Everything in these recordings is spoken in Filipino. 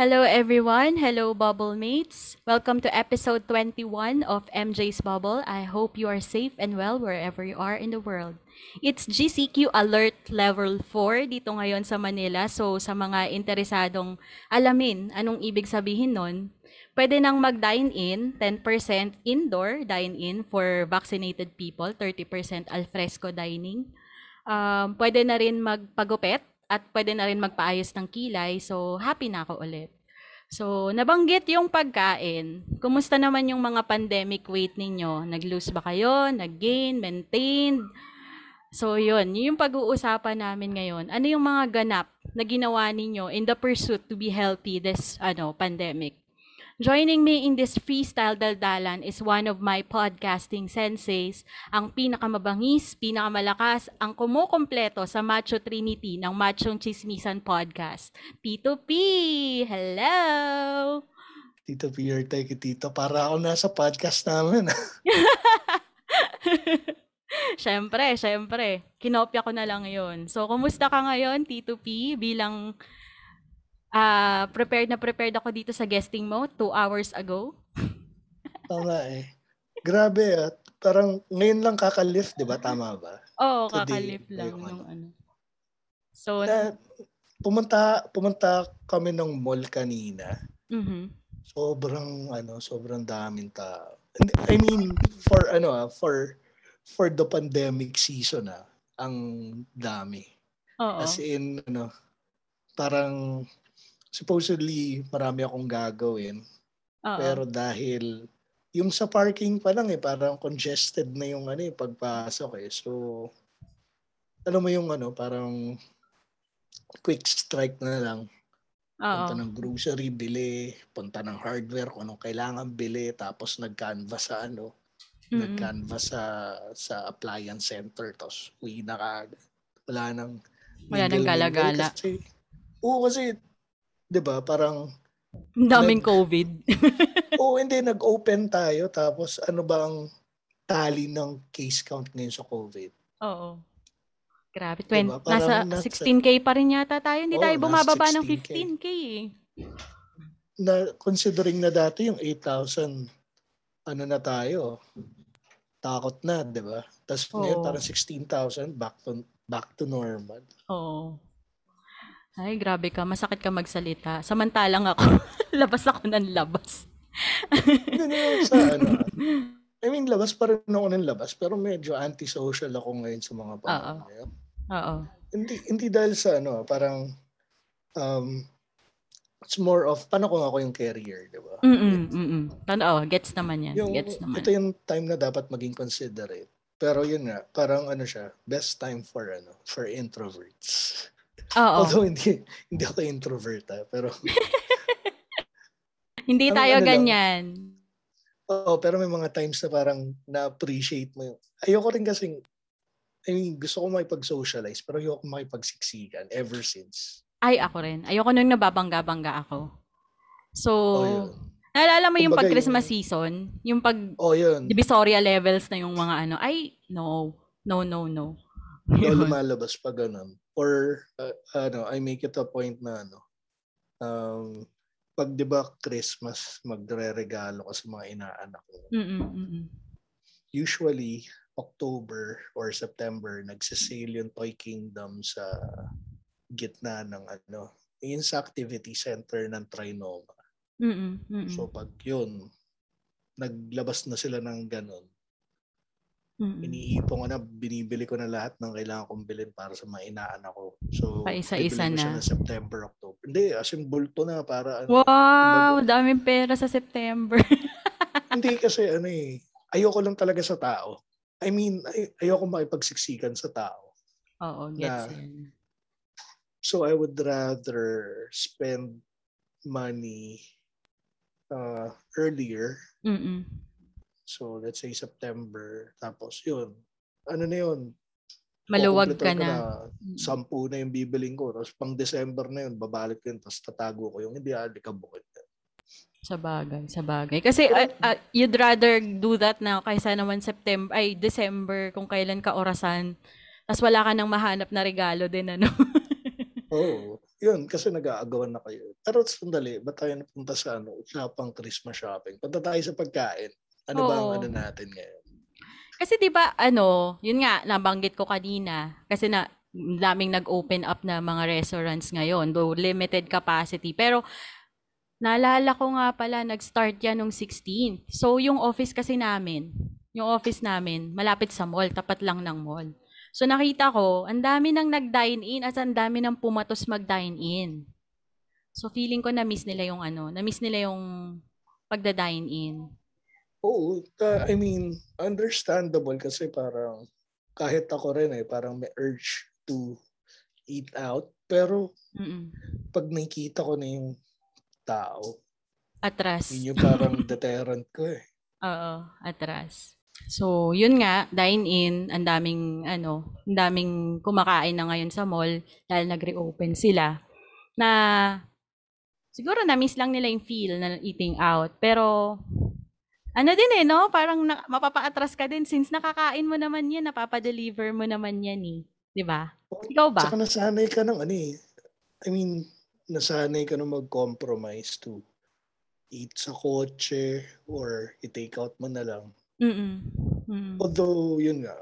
Hello everyone. Hello Bubble Mates. Welcome to episode 21 of MJ's Bubble. I hope you are safe and well wherever you are in the world. It's GCQ Alert Level 4 dito ngayon sa Manila. So sa mga interesadong alamin anong ibig sabihin nun, pwede nang mag-dine in, 10% indoor dine-in for vaccinated people, 30% alfresco dining. Um, pwede na rin magpagupit at pwede na rin magpaayos ng kilay. So, happy na ako ulit. So, nabanggit yung pagkain. Kumusta naman yung mga pandemic weight ninyo? Nag-lose ba kayo? Nag-gain? Maintained? So, yun. Yun yung pag-uusapan namin ngayon. Ano yung mga ganap na ginawa ninyo in the pursuit to be healthy this ano pandemic? Joining me in this freestyle daldalan is one of my podcasting senseis, ang pinakamabangis, pinakamalakas, ang kumukompleto sa Macho Trinity ng Machong Chismisan Podcast. Tito P! Hello! Tito P, your take Tito. Para ako nasa podcast namin. syempre, syempre. Kinopya ko na lang yon. So, kumusta ka ngayon, Tito P, bilang uh, prepared na prepared ako dito sa guesting mo two hours ago. Tama eh. Grabe at parang ngayon lang kakalift, di ba? Tama ba? Oo, oh, kakalift lang nung ano. So, uh, pumunta, pumunta kami ng mall kanina. Mm-hmm. Sobrang, ano, sobrang daming tao. I mean, for, ano ah, for, for the pandemic season ah, ang dami. Oo. As in, ano, parang supposedly marami akong gagawin. Uh-oh. Pero dahil yung sa parking pa lang eh, parang congested na yung ano eh, pagpasok eh. So, alam mo yung ano, parang quick strike na lang. Uh-oh. Punta ng grocery, bili. Punta ng hardware, kung anong kailangan bili. Tapos nag-canvas sa ano, mm-hmm. nag-canvas sa, sa appliance center. Tapos uwi na ka. Wala nang wala nang gala-gala. Kasi, oo, kasi 'di ba? Parang daming nag, COVID. Oo, oh, hindi nag-open tayo tapos ano ba ang tally ng case count ngayon sa COVID? Oo. Grabe, 20, diba? nasa, nasa 16k pa rin yata tayo. Hindi oh, tayo bumababa ng 15k eh. Na considering na dati yung 8,000 ano na tayo. Takot na, 'di ba? Tapos oh. ngayon parang 16,000 back to back to normal. Oo. Ay, grabe ka. Masakit ka magsalita. Samantalang ako, labas ako ng labas. Ganun sa ano. I mean, labas pa rin ako ng labas, pero medyo antisocial ako ngayon sa mga panahon ngayon. Oo. Hindi, hindi dahil sa ano, parang um, it's more of, paano kung ako yung carrier, di ba? Mm-mm, mm-mm. oh, gets naman yan. Yung, gets naman. Ito yung time na dapat maging considerate. Pero yun nga, parang ano siya, best time for ano, for introverts. Oo. Although hindi, hindi ako introvert ha, ah, pero... hindi tayo ano ganyan. Oo, pero may mga times na parang na-appreciate mo yung... Ayoko rin kasing... I mean, gusto ko makipag-socialize, pero ayoko makipagsiksikan ever since. Ay, ako rin. Ayoko nung nababangga-bangga ako. So, oh, naalala mo yung pag-Christmas season? Yung pag oh, yun. Divisoria levels na yung mga ano. Ay, no. No, no, no. Yun. lumalabas pa ganun or uh, ano, I make it a point na ano, um, pag 'di ba Christmas magre-regalo ka sa mga inaanak mo. Mm-mm, Usually October or September nagsisale yung Toy Kingdom sa gitna ng ano, yun sa activity center ng Trinoma. Mm-mm, mm-mm. So pag yun, naglabas na sila ng ganun, Mm-mm. Iniipon ko na, binibili ko na lahat ng kailangan kong bilhin para sa mga inaanak ko. So, Paisa-isa na. Siya September, October. Hindi, as in bulto na para ano. Wow! Kumbaga, daming pera sa September. hindi kasi ano eh, ayoko lang talaga sa tao. I mean, ay, ayoko makipagsiksikan sa tao. Oo, gets na, So I would rather spend money uh, earlier. Mm-mm. So, let's say September. Tapos, yun. Ano na yun? Maluwag ka na. na. Sampu na yung bibiling ko. Tapos pang December na yun, babalik ko yun. Tapos tatago ko yung hindi alikabukit. Sa bagay, sa bagay. Kasi uh, uh, you'd rather do that na kaysa naman September, ay December, kung kailan ka orasan. Tapos wala ka nang mahanap na regalo din, ano? Oo. Yun, kasi nag-aagawan na kayo. Pero sandali, ba't tayo napunta sa ano, usapang Christmas shopping? Punta tayo sa pagkain. Ano ba ang Oo. ano natin ngayon? Kasi 'di ba ano, yun nga nabanggit ko kanina kasi na daming nag-open up na mga restaurants ngayon, though limited capacity. Pero naalala ko nga pala nag-start yan nung 16th. So yung office kasi namin, yung office namin malapit sa mall, tapat lang ng mall. So nakita ko, ang dami nang nag-dine in at ang dami nang pumatos mag-dine in. So feeling ko na-miss nila yung ano, na-miss nila yung pagda-dine in. Oo, uh, I mean, understandable kasi parang kahit ako rin eh, parang may urge to eat out. Pero Mm-mm. pag nakikita ko na yung tao, Atras. yun yung parang deterrent ko eh. Oo, atras. So, yun nga, dine-in, ang daming, ano, ang daming kumakain na ngayon sa mall dahil nag-reopen sila. Na, siguro na-miss lang nila yung feel na eating out. Pero, ano din eh, no? Parang na, mapapa-atras ka din since nakakain mo naman yan, napapa-deliver mo naman yan eh. Di ba? Ikaw ba? Saka nasanay ka ng ano eh. I mean, nasanay ka na mag-compromise to eat sa kotse or i-take out mo na lang. Mm-mm. Mm. Although, yun nga,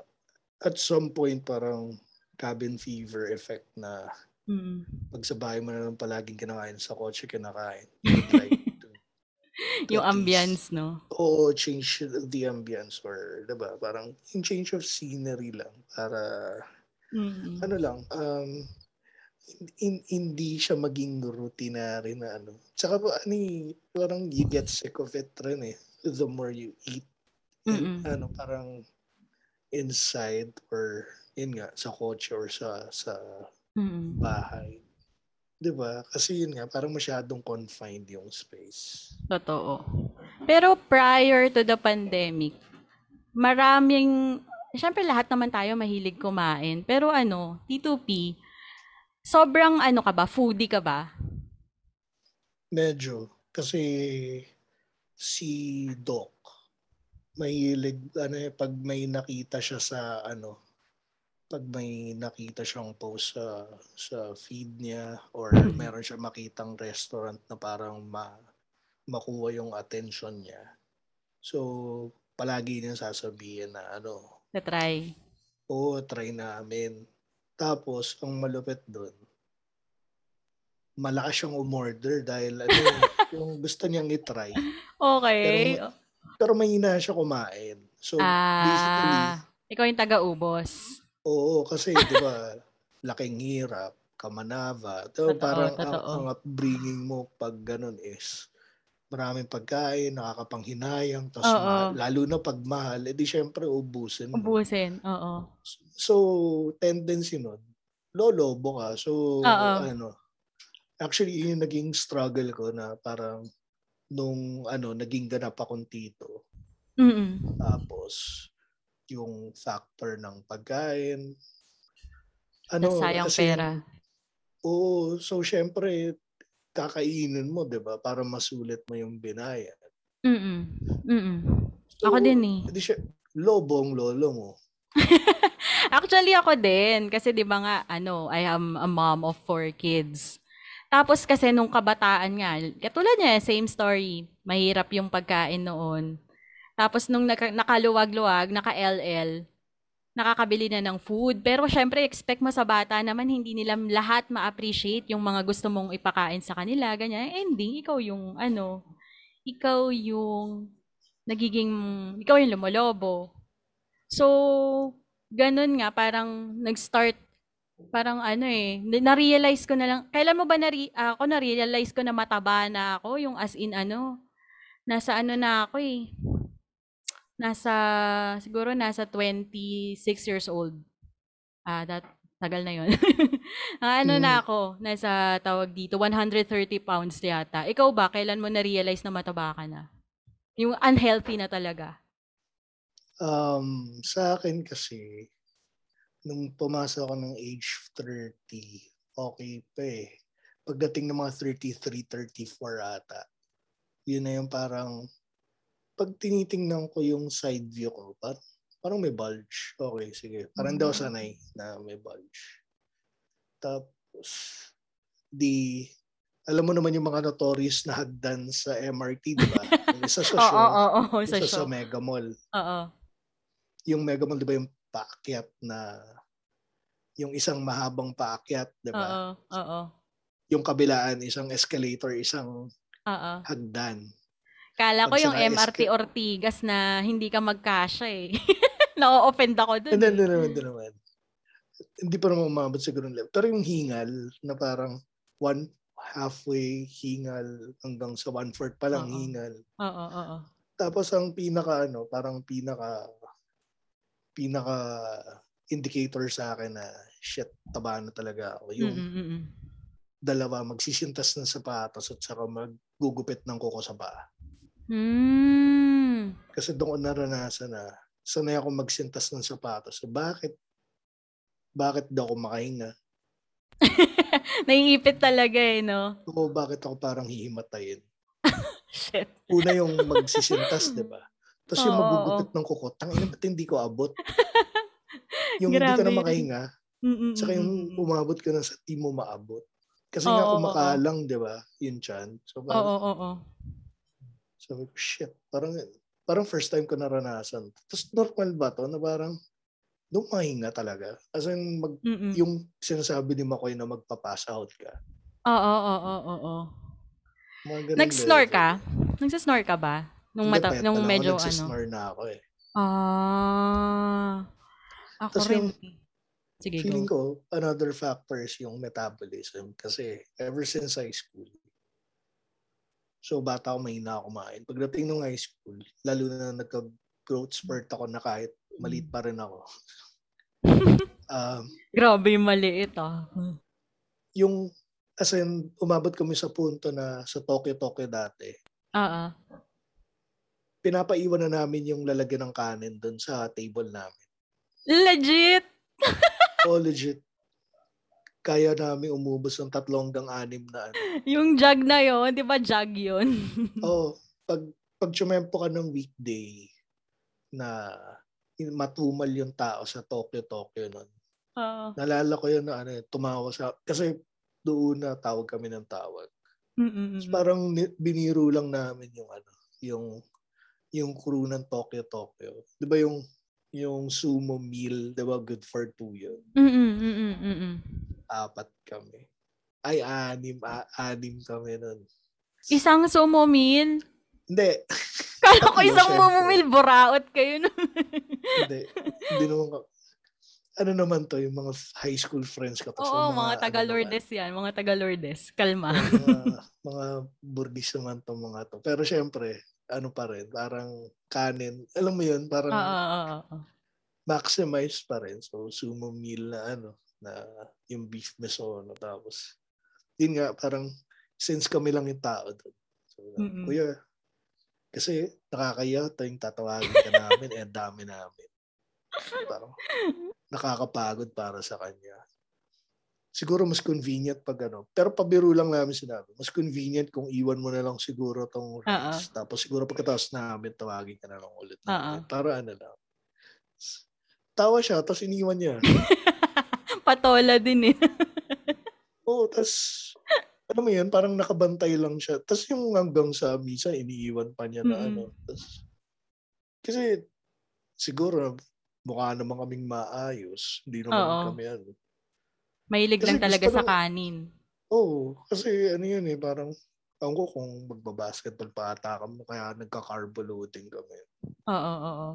at some point parang cabin fever effect na Mm. pag sa bahay mo na lang palaging kinakain sa kotse kinakain. Like Yung at least- ambience, no? Oo, change the ambience or, diba, parang yung change of scenery lang para, Mm. ano lang, um, hin- hindi siya maging routinary na ano. Tsaka po, ano eh, parang you get sick of it rin eh. The more you eat, Mm-mm. ano, parang inside or, yun nga, sa kotse or sa, sa Mm. bahay. 'Di ba? Kasi yun nga, parang masyadong confined yung space. Totoo. Pero prior to the pandemic, maraming, syempre lahat naman tayo mahilig kumain. Pero ano, T2P, sobrang ano ka ba, foodie ka ba? Medyo. Kasi si Doc, mahilig, ano eh, pag may nakita siya sa, ano, pag may nakita siyang post sa, sa feed niya or meron siya makitang restaurant na parang ma, makuha yung attention niya. So, palagi niya sasabihin na ano, Na-try. Oo, try namin. Tapos, ang malupit doon, malakas siyang umorder dahil ano, yung gusto niyang itry. Okay. Pero mahina siya kumain. So, basically, Ah, ikaw yung taga-ubos. Oo, kasi, di ba, laking hirap, kamanava. So, Totoo, parang ang, totoo. ang upbringing mo pag ganun is, maraming pagkain, nakakapanghinayang, tapos Oo. mahal- lalo na pag mahal, edi syempre ubusin mo. Ubusin. Oo. So, tendency nun, lolobo ka. So, Oo. ano, actually, yun yung naging struggle ko na parang nung, ano, naging ganap akong tito. Mm-mm. Tapos, yung factor ng pagkain. Ano, Nasayang kasi- pera. Oo, so syempre, kakainin mo, di ba? Para masulit mo yung binayad. Mm-mm. Mm-mm. So, Ako din eh. Hindi siya, lobong lolo mo. Actually, ako din. Kasi di ba nga, ano, I am a mom of four kids. Tapos kasi nung kabataan nga, katulad niya, same story. Mahirap yung pagkain noon. Tapos nung naka, nakaluwag-luwag, naka-LL, nakakabili na ng food. Pero syempre, expect mo sa bata naman, hindi nila lahat ma-appreciate yung mga gusto mong ipakain sa kanila. Ganyan. Ending, ikaw yung, ano, ikaw yung nagiging, ikaw yung lumolobo. So, ganun nga, parang nag-start, parang ano eh, na- na-realize ko na lang, kailan mo ba na ako na-realize ko na mataba na ako, yung as in ano, nasa ano na ako eh, nasa, siguro nasa 26 years old. Ah, that, Tagal na yun. Ah, ano na Mm. ako, nasa tawag dito, 130 pounds yata. Ikaw ba, kailan mo na-realize na mataba ka na? Yung unhealthy na talaga. Um, sa akin kasi, nung pumasok ako ng age 30, okay pa eh. Pagdating ng mga 33, 34 ata, yun na yung parang, pag tinitingnan ko yung side view ko, parang, parang may bulge. Okay, sige. Parang daw sanay na may bulge. Tapos, di, alam mo naman yung mga notorious na hagdan sa MRT, di ba? Isa sa show, oo, oo, sa isa show. sa Mega Mall Oo. yung Mega Mall, di ba yung paakyat na yung isang mahabang paakyat, di ba? Oo, oo. Yung kabilaan, isang escalator, isang Oo. hagdan. Kala ko yung MRT esca- Ortigas na hindi ka magkasya eh. Na-offend ako dun. Eh. hindi naman, hindi naman. Hindi pa naman umabot siguro ng level. Pero yung hingal, na parang one halfway hingal hanggang sa one-fourth pa lang Oo. hingal. Oo, oo. Tapos ang pinaka ano, parang pinaka pinaka indicator sa akin na shit, taba na talaga ako. Yung Mm, mm, mm. dalawa, magsisintas ng sapatos at saka maggugupit ng kuko sa paa. Mm. Kasi doon ko naranasan na sanay ako magsintas ng sapatos. So, bakit? Bakit daw ako makahinga? Naiipit talaga eh, no? O bakit ako parang hihimatayin? Shit. Una yung magsisintas, di ba? Tapos yung Oo, magugupit ng kuko, tangina ba't hindi ko abot? Yung hindi ka Grabe na yun. makahinga, Mm, mm, saka yung umabot ka na sa di mo maabot. Kasi Oo, nga oo, kumakalang, di ba? Yung chan. So Oo, parang, oo, oo. Sabi ko, shit, parang, parang first time ko naranasan. Tapos normal ba to na parang, doon mahinga talaga. As in, mag, Mm, mm. yung sinasabi ni Makoy na magpa-pass out ka. Oo, oo, oo, oo. Nag-snore level. ka? Nagsasnore ka ba? Nung, mata, Depende nung medyo ako ano? na ako eh. Ah. Ako Tas rin. yung. Sige, Feeling go. ko, another factor is yung metabolism. Kasi ever since high school, so bata ako mahina kumain. Pagdating ng high school, lalo na nagka-growth spurt ako na kahit maliit pa rin ako. um, Grabe yung maliit ah. yung, as in, umabot kami sa punto na sa Tokyo-Tokyo dati, Oo. pinapaiwan na namin yung lalagyan ng kanin doon sa table namin. Legit! Oh, legit. Kaya namin umubos ng tatlong hanggang anim na ano. Yung jug na yon, di ba jug yun? Oh, pag pag tsumempo ka ng weekday na matumal yung tao sa Tokyo Tokyo nun. Oo. Nalala ko yun na ano, eh, tumawa sa kasi doon na tawag kami ng tawag. Mm, mm, Tapos mm. parang ni- biniro lang namin yung ano, yung yung crew ng Tokyo Tokyo. 'Di ba yung yung sumo meal, 'di ba good for two yun. Mm, mm, mm, mm, mm, mm. Apat kami. Ay, anim, a- anim kami nun. Isang sumo meal? Hindi, Kala ko isang meal, buraot kayo nun. Hindi. Hindi naman ka. Ano naman to, yung mga high school friends ko. So, Oo, mga ano taga-Lourdes yan. Mga taga-Lourdes. Kalma. mga, mga burdis naman to mga to. Pero syempre, ano pa rin, parang kanin. Alam mo yun, parang Oo, oo, oo. maximize pa rin. So, sumo meal na ano, na yung beef mesono. Tapos, yun nga, parang since kami lang yung tao doon. So, Mm-mm. kuya, kasi nakakaya to yung tatawagin ka namin, eh, dami namin. Parang nakakapagod para sa kanya. Siguro mas convenient pag ano. Pero pabiro lang namin sinabi. Mas convenient kung iwan mo na lang siguro tong rice. Tapos siguro pagkatapos namin, tawagin ka na lang ulit. namin. Para ano lang. Tawa siya, tapos iniwan niya. Patola din eh. Oo, tapos alam mo yun, parang nakabantay lang siya. Tapos yung hanggang sa misa, iniiwan pa niya na Mm-mm. ano. Tas, kasi siguro mukha naman kaming maayos. Hindi naman Oo. kami ano. Mahilig Kasi lang talaga sa kanin. Oo, kasi ano yun eh, parang Ewan ko kung magbabasketball pa ata kami, kaya nagka-carbo loading kami. Oo, oo, oo.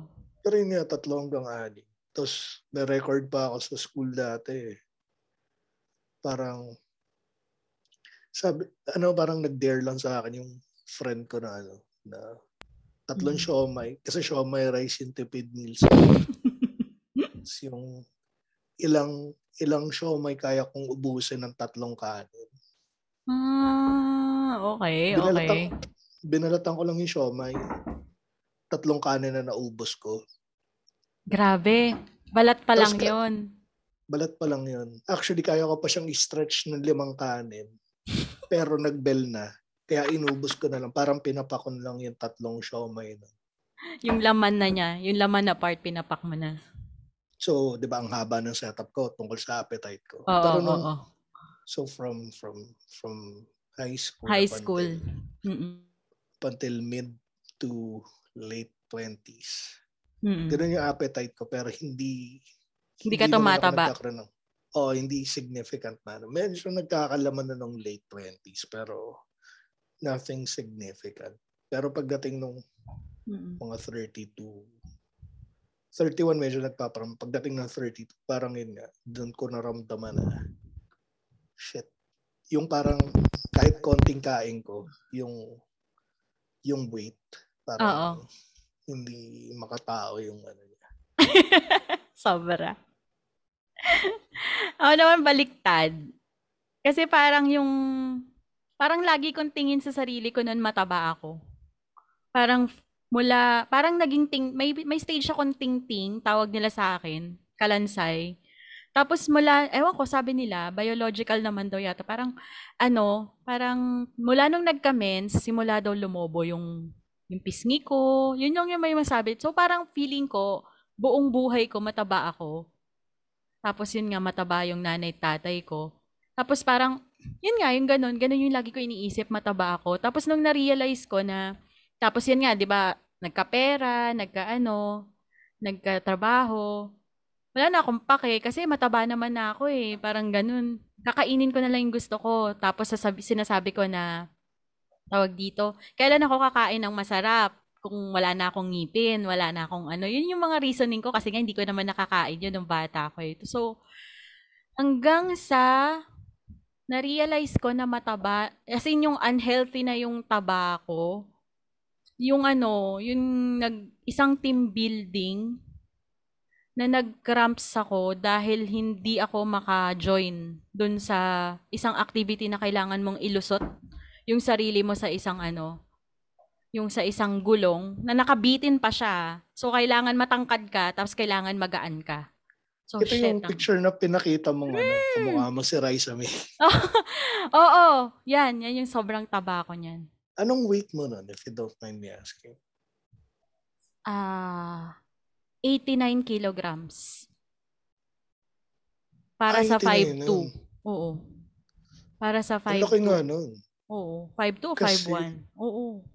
Pero yun nga, tatlo hanggang anim. Tapos, may record pa ako sa school dati. eh. Parang, sabi, ano, parang nag-dare lang sa akin yung friend ko na ano, na tatlong Mm. siomay. Kasi siomay rice yung tipid meals. Tapos yung ilang ilang show may kaya kong ubusin ng tatlong kanin. Ah, okay, binalatan, okay. Binalatan ko lang yung show may tatlong kanin na naubos ko. Grabe. Balat pa lang ka- yon. Balat pa lang yon. Actually, kaya ko pa siyang i-stretch ng limang kanin. pero nagbell na. Kaya inubos ko na lang. Parang pinapakon lang yung tatlong siomay. Na. Yung laman na niya. Yung laman na part, pinapak mo na. So, di ba, ang haba ng setup ko tungkol sa appetite ko. Oo, Pero nung, oo. So, from from from high school high school until, until mid to late 20s. Mm-hmm. Ganun yung appetite ko pero hindi hindi ka tumataba. Ng, oh, hindi significant na. Medyo nagkakalaman na nung late 20s pero nothing significant. Pero pagdating nung mm-hmm. mga 32 31 medyo nagpaparam. Pagdating ng 32, parang yun nga, doon ko naramdaman na, shit, yung parang kahit konting kain ko, yung yung weight, parang Oo. Hindi makatao yung ano niya. Sobra. Ako naman baliktad. Kasi parang yung, parang lagi kong tingin sa sarili ko noon mataba ako. Parang mula, parang naging ting, may, may stage akong ting-ting, tawag nila sa akin, kalansay. Tapos mula, ewan ko, sabi nila, biological naman daw yata. Parang, ano, parang mula nung nagka-mens, simula daw lumobo yung, yung pisngi ko. Yun yung, yung may masabi. So parang feeling ko, buong buhay ko, mataba ako. Tapos yun nga, mataba yung nanay tatay ko. Tapos parang, yun nga, yung ganun, ganun yung lagi ko iniisip, mataba ako. Tapos nung na-realize ko na, tapos yun nga, di ba, nagkapera, nagkaano, nagkatrabaho. Wala na akong pake kasi mataba naman na ako eh. Parang ganun. Kakainin ko na lang yung gusto ko. Tapos sasabi, sinasabi ko na, tawag dito, kailan ako kakain ng masarap? Kung wala na akong ngipin, wala na akong ano. Yun yung mga reasoning ko kasi nga hindi ko naman nakakain yun nung bata ko eh. So, hanggang sa na-realize ko na mataba, as in yung unhealthy na yung taba ko, yung ano, yung nag, isang team building na nag-cramps ako dahil hindi ako maka-join dun sa isang activity na kailangan mong ilusot yung sarili mo sa isang ano, yung sa isang gulong na nakabitin pa siya. So, kailangan matangkad ka, tapos kailangan magaan ka. So, Ito shit, yung ang... picture na pinakita mong mm. ano, kumukha mo si Raisa May. Oo, oh, oh, yan. Yan yung sobrang taba ko niyan. Anong weight mo nun, if you don't mind me asking? Ah, uh, 89 kilograms. Para Ay, sa 5'2". Oo. Para sa 5'2". Ang laki nga nun. Oo. 5'2 o 5'1". Oo.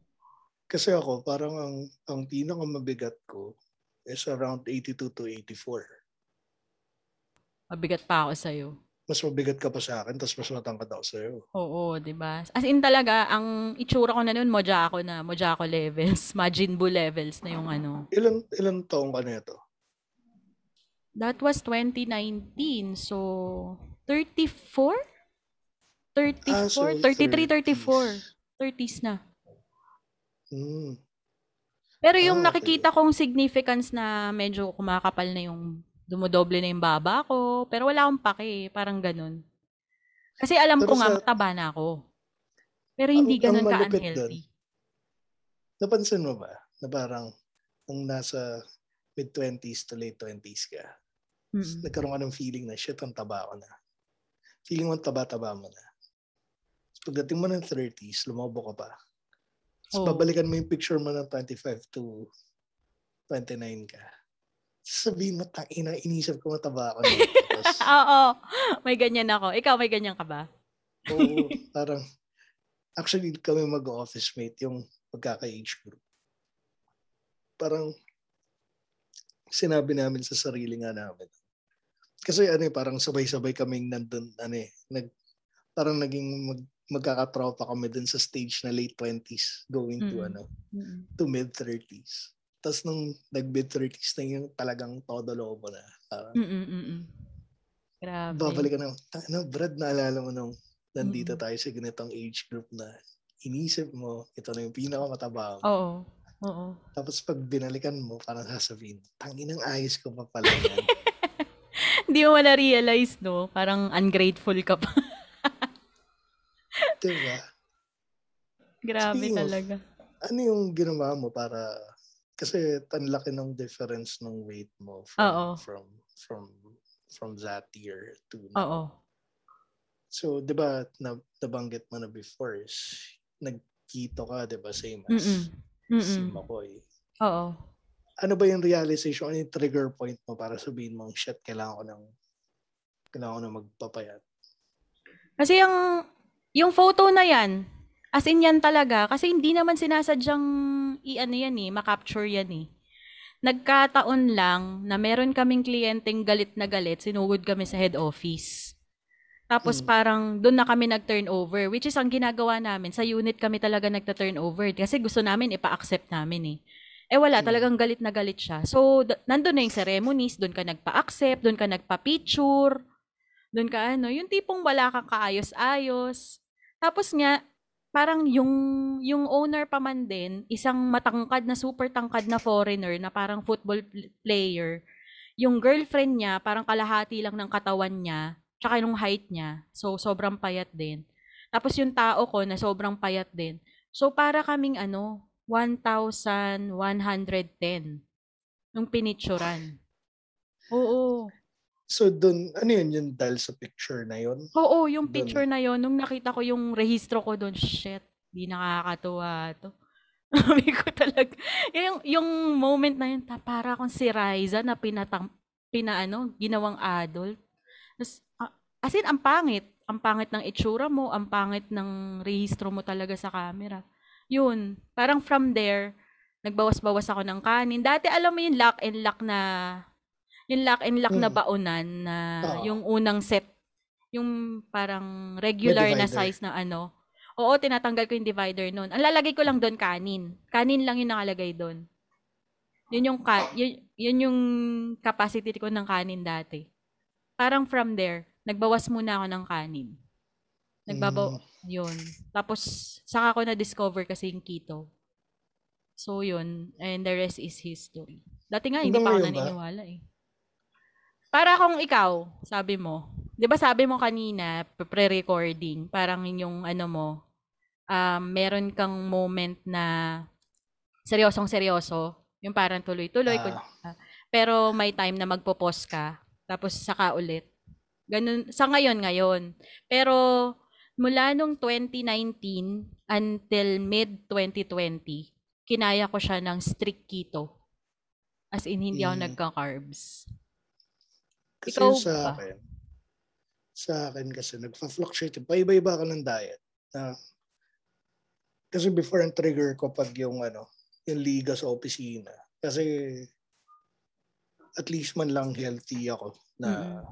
Kasi ako, parang ang, ang pinakamabigat ko is around 82 to 84. Mabigat pa ako sa'yo mas mabigat ka pa sa akin, tapos mas matangkad ako sa'yo. Oo, di ba? As in talaga, ang itsura ko na noon, moja ako na, moja ako levels, Majin Buu levels na yung ano. Ilan, ilan taong ka na ito? That was 2019, so 34? 34? Ah, so 33, 34. 30s na. Hmm. Pero yung ah, okay. nakikita kong significance na medyo kumakapal na yung Dumodoble na yung baba ko. Pero wala akong pake. Parang ganun. Kasi alam pero ko nga, mataba na ako. Pero hindi ang, ganun ka-unhealthy. Napansin mo ba na parang kung nasa mid-20s to late 20s ka, mm-hmm. nagkaroon ka ng feeling na, shit, ang taba ko na. Feeling mo taba-taba mo na. Pagdating mo ng 30s, lumobo ka pa. So, oh. babalikan mo yung picture mo ng 25 to 29 ka sabihin mo, ina, inisip ko mataba ako. Oo, may ganyan ako. Ikaw, may ganyan ka ba? Oo, parang, actually, kami mag-office mate, yung magkaka-age group. Parang, sinabi namin sa sarili nga namin. Kasi ano eh, parang sabay-sabay kaming nandun, ano eh, nag, parang naging mag, magkakatropa kami dun sa stage na late 20s going to ano, mm-hmm. to mid 30s. Tapos nung nag-mid 30s na yung talagang todo lobo na. Uh, Mm-mm-mm. Grabe. Babalik ka na, ano, Brad, naalala mo nung nandito mm-hmm. tayo sa ganitong age group na inisip mo, ito na yung pinakamataba mo. Oo. Oo. Tapos pag binalikan mo, parang sasabihin, tangin ang ayos ko pa pala. Hindi mo na-realize, no? Parang ungrateful ka pa. Diba? Grabe Speaking of, talaga. ano yung ginawa mo para kasi tan laki ng difference ng weight mo from Oo. from from from that year to Oo. now. So, 'di ba, na, nabanggit mo na before is nagkito ka, 'di ba, same as Mm-mm. si. Makoy. Oo. Ano ba yung realization, ano yung trigger point mo para sabihin mong, shit, kailangan ko ng kailangan ko na magpapayat. Kasi yung, yung photo na yan, as in yan talaga, kasi hindi naman sinasadyang i-ano yan eh, makapture yan eh. Nagkataon lang na meron kaming kliyenteng galit na galit, sinugod kami sa head office. Tapos Mm. parang doon na kami nag-turnover, which is ang ginagawa namin, sa unit kami talaga nagta-turnover kasi gusto namin ipa-accept namin eh. Eh wala, Mm. talagang galit na galit siya. So, d- nandun na yung ceremonies, doon ka nagpa-accept, doon ka nagpa-picture, doon ka ano, yung tipong wala kang kaayos-ayos. Tapos nga, parang yung, yung owner pa man din, isang matangkad na super tangkad na foreigner na parang football pl- player, yung girlfriend niya, parang kalahati lang ng katawan niya, tsaka yung height niya. So, sobrang payat din. Tapos yung tao ko na sobrang payat din. So, para kaming ano, 1,110 yung pinicturan. Oo. So, dun, ano yun, yung dahil sa picture na yun? Oo, yung Dun. picture na yon nung nakita ko yung rehistro ko doon, shit, di nakakatuwa to. Sabi ko talaga, yung, yung moment na yun, ta, para akong si Riza na pinatang, pinaano, ginawang adult. Tapos, as in, ang pangit. Ang pangit ng itsura mo, ang pangit ng rehistro mo talaga sa camera. Yun, parang from there, nagbawas-bawas ako ng kanin. Dati, alam mo yung lock and lock na, yung lock and lock na Mm. baonan na Oo. yung unang set, yung parang regular na size na ano. Oo, tinatanggal ko yung divider noon. Ang lalagay ko lang doon kanin. Kanin lang yung nakalagay doon. Yun yung ka, yun, yun yung capacity ko ng kanin dati. Parang from there, nagbawas muna ako ng kanin. Nagbabaw, Mm. yun. Tapos, saka ko na-discover kasi yung keto. So, yun. And the rest is history. Dati nga, hindi pa ako naniniwala eh. Para kung ikaw, sabi mo, di ba sabi mo kanina, pre-recording, parang yung ano mo, um, meron kang moment na seryosong seryoso, yung parang tuloy-tuloy, ah, pero may time na magpo-pause ka, tapos saka ulit. Ganun, sa ngayon ngayon. Pero mula nung 2019 until mid-2020, kinaya ko siya ng strict keto. As in, hindi ako Mm. nagka-carbs. Kasi Ikaw sa ba? akin, sa akin kasi nagfa-fluctuate. Paiba-iba ka ng diet. Na, kasi before ang trigger ko pag yung ano, yung liga sa opisina. Kasi at least man lang healthy ako na Mm-mm.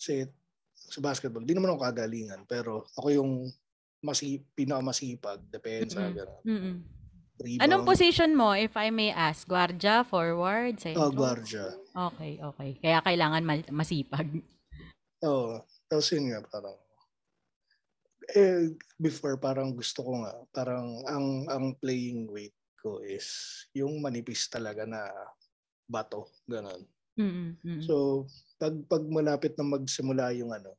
kasi sa basketball, di naman ako kagalingan pero ako yung masi, pinakamasipag, depensa, Mm-mm. gano'n. Mm-mm. Rebound. Anong position mo, if I may ask? Guardia, forward, centro? Oh, guardia. Okay, okay. Kaya kailangan ma- masipag. Oo. Tapos yun nga, parang, eh, before parang gusto ko nga, parang ang, ang playing weight ko is yung manipis talaga na bato, ganun. Mm-mm. So, pag, pag malapit na magsimula yung ano,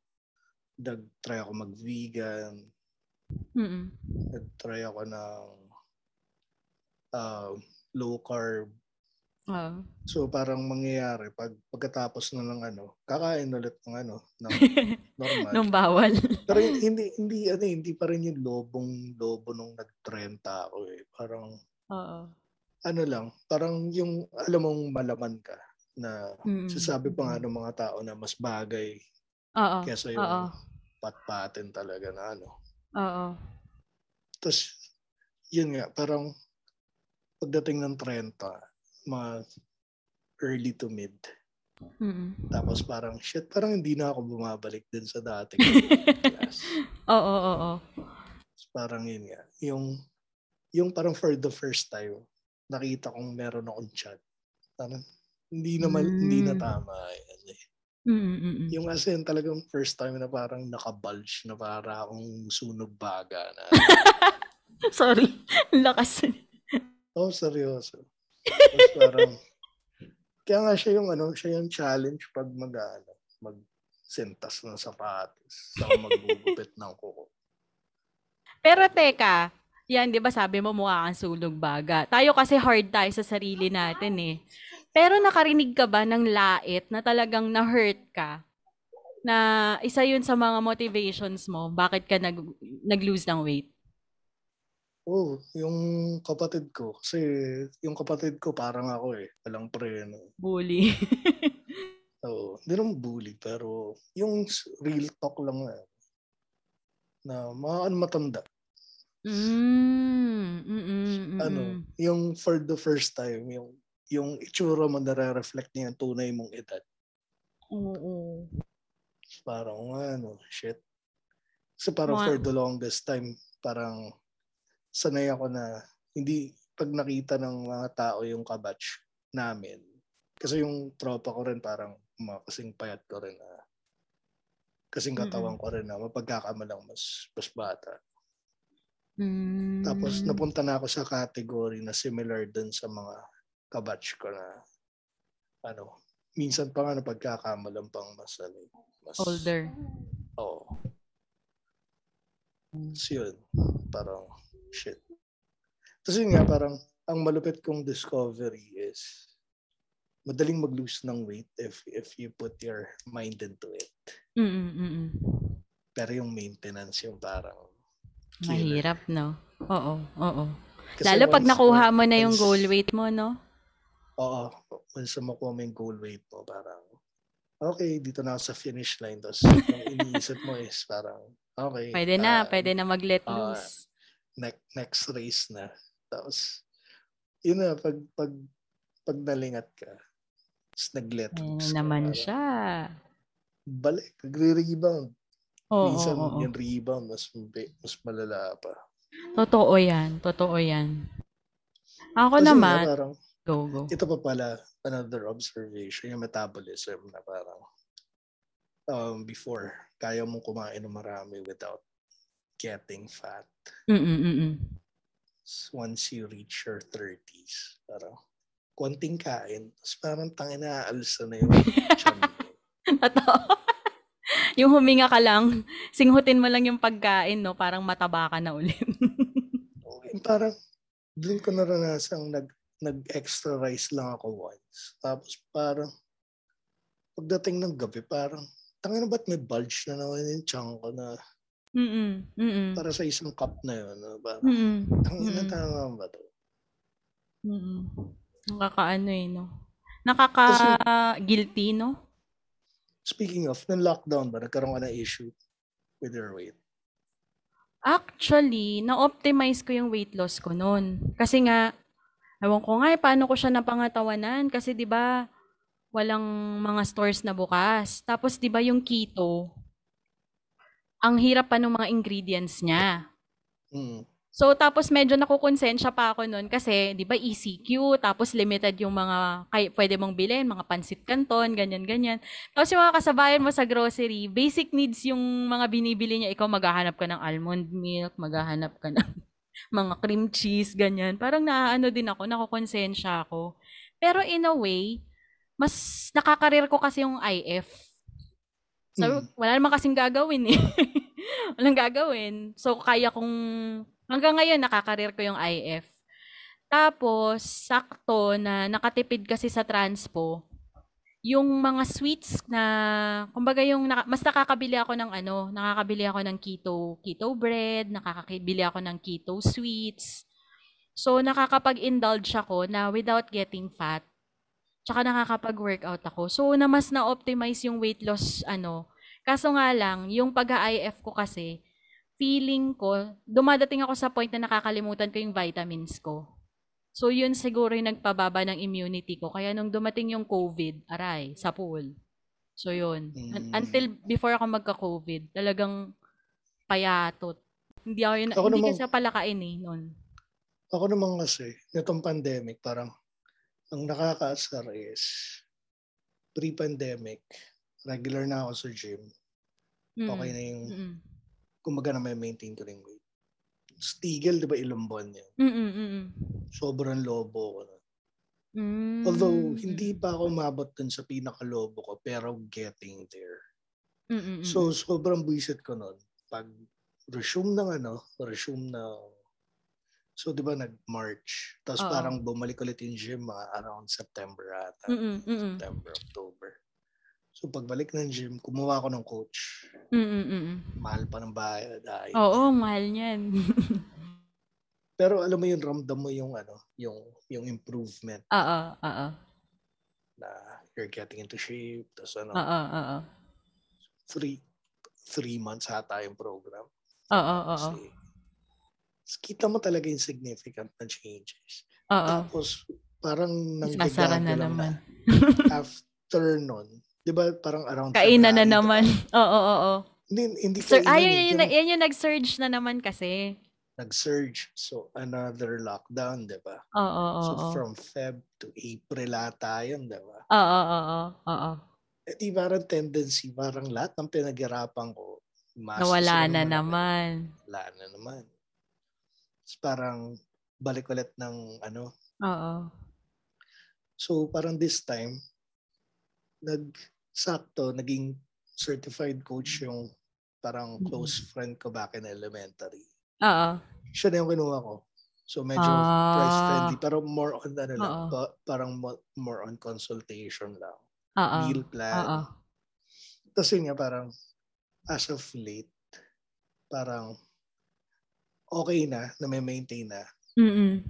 nag-try ako mag-vegan, Mm-mm. nag-try ako ng uh, low carb. Oo. So, parang mangyayari, pag pagkatapos na ng ano, kakain ulit ng ano, ng normal. Nung bawal. Pero hindi hindi ano hindi pa rin yung lobong lobo nung nag-30 ako eh. Parang Oo. ano lang, parang yung alam mong malaman ka na Mm. sasabi pa nga ng mga tao na mas bagay Oo. Oo. yung pat-patin talaga na ano. Oo. Tapos yun nga, parang pagdating ng 30, mga early to mid. Mm-mm. Tapos parang shit, parang hindi na ako bumabalik din sa dati. class. Oo, oo, oo. parang yun nga. Yung, yung parang for the first time, nakita kong meron akong chat. Parang, hindi naman, hindi na Mm. tama. Yan, eh. Mm-mm. Yung as in, talagang first time na parang nakabulge na para akong sunog baga na. Sorry. Lakas. oh, seryoso. Tapos parang, Kaya nga siya yung ano, siya yung challenge pag mag ano, mag sentas ng sapatos sa maggugupit ng kuko. Pero teka, yan, di ba sabi mo mukha kang sulog baga. Tayo kasi hard tayo sa sarili natin eh. Pero nakarinig ka ba ng lait na talagang na-hurt ka? Na isa yun sa mga motivations mo, bakit ka nag, nag-lose ng weight? Oh, yung kapatid ko. Kasi yung kapatid ko parang ako eh. Walang preno. Bully. Oo. Hindi naman bully, pero yung real talk lang na na mga ano matanda. Mm, mm, mm, Ano, yung for the first time, yung yung itsura mo nare-reflect niya yung tunay mong edad. Oo. Parang ano, shit. So parang Mga- for the longest time, parang sanay ako na hindi pag nakita ng mga tao yung kabatch namin. Kasi yung tropa ko rin parang mga kasing payat ko rin na kasing katawan ko rin na mapagkakamalang mas mas bata. Mm. Tapos napunta na ako sa category na similar dun sa mga kabatch ko na ano, minsan pa nga napagkakamalang pang mas ano, mas older. Oo. So yun, parang shit. Tapos yun nga, parang ang malupit kong discovery is madaling mag-lose ng weight if if you put your mind into it. Mm, mm, mm. Pero yung maintenance yung parang killer. Mahirap, no? Oo, oo. Kasi Lalo pag nakuha mo na yung once- goal weight mo, no? Oo. Once makuha mo yung goal weight mo, parang okay, dito na ako sa finish line. Tapos yung iniisip mo is parang okay. Pwede na, ah, pwede na mag-let ah, loose. Next next race na. Tapos yun na pag pag pag nalingat ka, tapos nag-let loose na ka, naman parang siya. Balik, nagre-rebound. Oo, Minsan oo, oo. yung rebound mas mas malala pa. Totoo yan. Totoo yan. Ako Kasi naman, parang go, go. ito pa pala another observation yung metabolism na parang um, before kaya mong kumain ng marami without getting fat Mm-mm-mm. once you reach your 30s parang konting kain tapos parang tangin na aalsa na yung mo. Totoo. yung huminga ka lang, singhutin mo lang yung pagkain, no? Parang mataba ka na ulit. Yung parang doon ko naranasang nag nag-extra rice lang ako once. Tapos parang pagdating ng gabi parang tangina ba't may bulge na naman yung tiyan ko na Mm-mm. Mm-mm. para sa isang cup na yun. No? Parang, Mm-mm. tangina Mm-mm. tama ba to? Mm-mm. Nakakaano eh, no? Nakaka-guilty, no? Speaking of, nung lockdown ba, nagkaroon ka ng issue with your weight? Actually, na-optimize ko yung weight loss ko noon. Kasi nga, ewan ko nga eh, paano ko siya napangatawanan. Kasi di ba walang mga stores na bukas. Tapos di ba yung keto, ang hirap pa ng mga ingredients niya. Mm. So, tapos medyo nakukonsensya pa ako noon kasi, di ba, ECQ, tapos limited yung mga kay, pwede mong bilhin, mga pansit canton, ganyan-ganyan. Tapos yung mga kasabayan mo sa grocery, basic needs yung mga binibili niya. Ikaw maghahanap ka ng almond milk, maghahanap ka ng mga cream cheese, ganyan. Parang naaano din ako, nakukonsensya ako. Pero in a way, mas nakakarir ko kasi yung IF. So, Mm. wala naman kasing gagawin eh. Walang gagawin. So, kaya kong, hanggang ngayon, nakakarir ko yung IF. Tapos, sakto na nakatipid kasi sa transpo, yung mga sweets na, kumbaga yung, naka- mas nakakabili ako ng ano, nakakabili ako ng keto, keto bread, nakakabili ako ng keto sweets. So, nakakapag-indulge ako na without getting fat. Tsaka nakakapag-workout ako. So, na mas na-optimize yung weight loss, ano. Kaso nga lang, yung pag-IF ko kasi, feeling ko, dumadating ako sa point na nakakalimutan ko yung vitamins ko. So, yun siguro yung nagpababa ng immunity ko. Kaya nung dumating yung COVID, aray, sa pool. So, yun. Un- Mm. Until before ako magka-COVID, talagang payatot. Hindi ako yun, Ako hindi naman- kasi palakain eh, noon. Ako naman kasi, nitong pandemic, parang ang nakakaasar is pre-pandemic, regular na ako sa gym. Okay na yung, Mm. kumaga na may maintain ko rin weight. Stigel, di ba ilang buwan yan? Mm, mm, mm. Sobrang lobo ko na. Mm. Although, hindi pa ako umabot dun sa pinakalobo ko, pero getting there. Mm-mm. So, sobrang buisit ko nun. Pag resume ng ano, resume ng So, di ba, nag-March. Tapos Oo. parang bumalik ulit yung gym mga around September ata. Mm-mm, mm-mm. September, October. So, pagbalik ng gym, kumuha ako ng coach. Mm-mm, mm-mm. Mahal pa ng bayad. Ay. Oo, mahal niyan. Pero alam mo yung ramdam mo yung ano, yung yung improvement Oo, oo. na you're getting into shape. Tapos ano, Oo, oo. three, three months ata yung program. Oo, oo. Tapos kita mo talaga yung significant na changes. Oo. Tapos, parang Sasara na naman. after nun, di ba parang around Kainan na naman. Oo, oo, oo. Hindi, hindi Sir, kainan ay, eh. yun, yun, Yung yan yung nag-surge na naman kasi. nag-surge. So, another lockdown, di ba? Oo, oo, So, oo. from Feb to April ata yun, di ba? Oo, oo, oo. Eh, di parang tendency, parang lahat ng pinaghirapan ko, mas Nawala na naman. Wala na naman. Tapos parang balik ulit ng ano. Oo. So, parang this time, nag-sakto, naging certified coach yung parang Mm-mm. close friend ko back in elementary. Oo. Siya na yung kinuha ko. So medyo price friendly pero more on ano lang, pa- parang mo- more on consultation lang. Oo. Meal plan. Oo. Tapos yun nga parang as of late, parang okay na, na may maintain na. Mm-mm.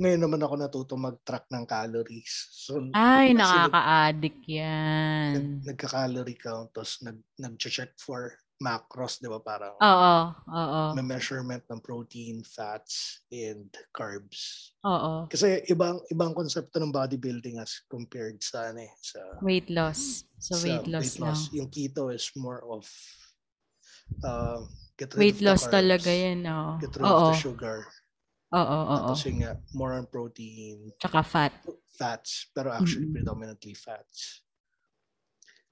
Ngayon naman ako natuto mag-track ng calories. So Ay, nakaka-addict yan. nag, nagka-calorie count, tapos nag, nag-check for macros, di ba? Parang Oo. Oo. may measurement ng protein, fats, and carbs. Oo. Kasi ibang ibang konsepto ng bodybuilding as compared sa ano eh, sa Weight loss. So, sa weight loss lang. Yung keto is more of uh, get rid Weight of loss carbs, talaga yan. Oo. Get rid of Oo. the sugar. Oo, oo. Tapos yun nga, more on protein, Tsaka fat. fats, pero actually Mm-mm. predominantly fats.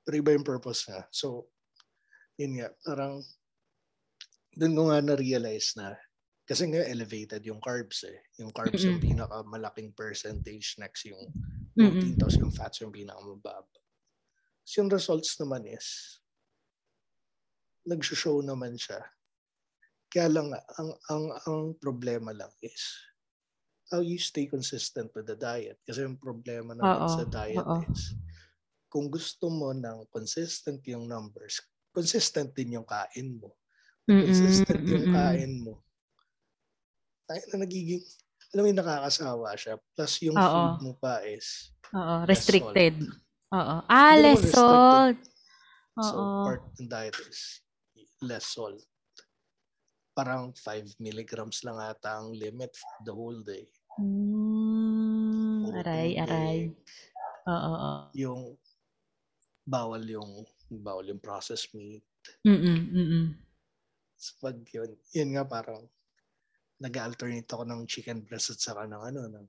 Pero iba yung purpose nga. So, yun nga, parang doon ko nga na-realize na kasi nga elevated yung carbs eh. Yung carbs yung Mm-mm. pinakamalaking percentage next yung protein, tapos yung fats yung pinakamababa. So yung results naman is nag-show naman siya. Kaya lang ang, ang, ang problema lang is how you stay consistent with the diet. Kasi yung problema naman Oo, sa diet oo. is kung gusto mo ng consistent yung numbers, consistent din yung kain mo. Mm-mm. Consistent yung Mm-mm. kain mo. Tayo na nagiging, alam mo yung nakakasawa siya. Plus yung Oo. food mo pa is less Restricted. Oo. Ah, less salt. So Oo. part ng diet is less salt. Parang 5 milligrams lang ata ang limit for the whole day. Mm, Puro aray, tubig. aray. Oo. Yung bawal yung bawal yung processed meat. Mm-mm, mm-mm. So pag yun, yun nga parang nag-alternate ako ng chicken breast at saka ng ano, ng,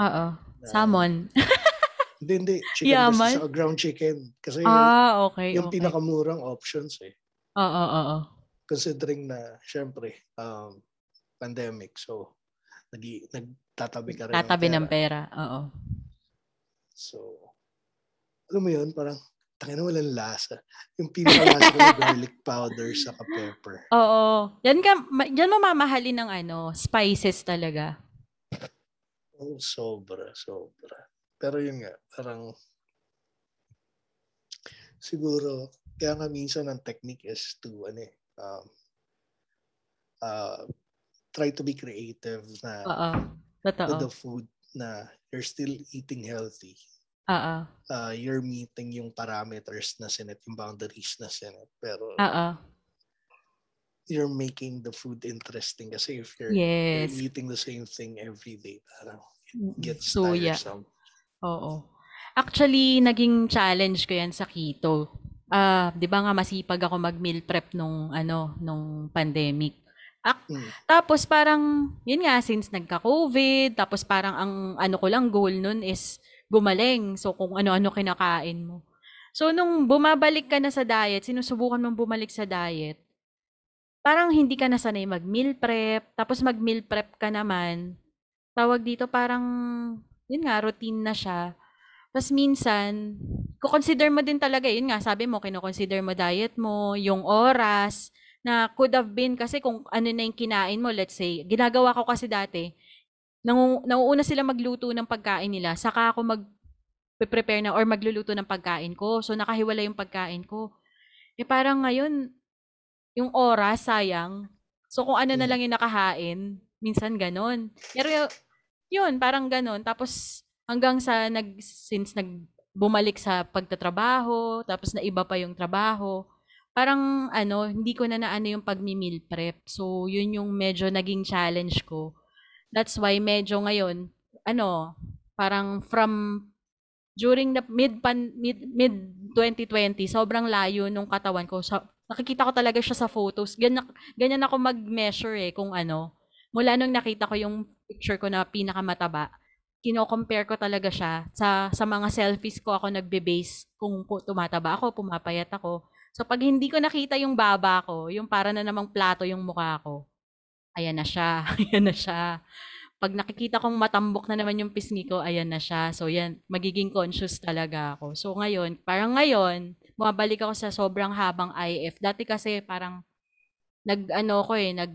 Oo. na- Salmon. Hindi, hindi. Chicken Yaman. breast at saka ground chicken. Kasi Ah, okay, yung okay. pinakamurang options eh. Oo, oo, oo. Considering na, syempre, um, pandemic. So, nag nagtatabi ka rin Tatabi ng pera. pera. Oo. So, alam mo yun, parang, takin na walang lasa. Yung pinakalasa ko yung garlic powder sa pepper. Oo. Yan ka, ma- yan mamamahalin ng ano, spices talaga. Oh, sobra, sobra. Pero yun nga, parang, siguro, kaya nga minsan ang technique is to, ano eh, um, uh, try to be creative na Totoo. the food na you're still eating healthy. Oo. uh, you're meeting yung parameters na sinet, yung boundaries na sinet. Pero Oo. you're making the food interesting kasi if you're, you're Yes. eating the same thing every day, parang it Mm-mm. gets Suya. tiresome. Oo. Actually, naging challenge ko yan sa keto. Ah, 'di ba nga masipag ako mag-meal prep nung ano, nung pandemic. Ak- Mm. tapos parang yun nga since nagka-COVID, tapos parang ang ano ko lang goal nun is gumaling. So kung ano-ano kinakain mo. So nung bumabalik ka na sa diet, sinusubukan mong bumalik sa diet, parang hindi ka na sanay mag-meal prep, tapos mag-meal prep ka naman. Tawag dito parang yun nga, routine na siya. Tapos minsan, consider mo din talaga, yun nga, sabi mo, kino-consider mo diet mo, yung oras, na could have been, kasi kung ano na yung kinain mo, let's say, ginagawa ko kasi dati, nang, nauuna sila magluto ng pagkain nila, saka ako mag prepare na or magluluto ng pagkain ko. So, nakahiwala yung pagkain ko. Eh, parang ngayon, yung oras, sayang. So, kung ano na lang yung nakahain, minsan ganon. Pero, yun, parang ganon. Tapos, hanggang sa nag since nag bumalik sa pagtatrabaho, tapos na iba pa yung trabaho. Parang ano, hindi ko na naano yung pagmi-meal prep. So, yun yung medyo naging challenge ko. That's why medyo ngayon, ano, parang from during the mid pan, mid, mid 2020, sobrang layo nung katawan ko. So, nakikita ko talaga siya sa photos. Ganyan, ganyan ako mag-measure eh kung ano. Mula nung nakita ko yung picture ko na pinakamataba, kino-compare ko talaga siya sa sa mga selfies ko ako nagbe-base kung tumataba ako, pumapayat ako. So pag hindi ko nakita yung baba ko, yung para na namang plato yung mukha ko, ayan na siya, ayan na siya. Pag nakikita kong matambok na naman yung pisngi ko, ayan na siya. So yan, magiging conscious talaga ako. So ngayon, parang ngayon, bumabalik ako sa sobrang habang IF. Dati kasi parang nag ano ko eh, nag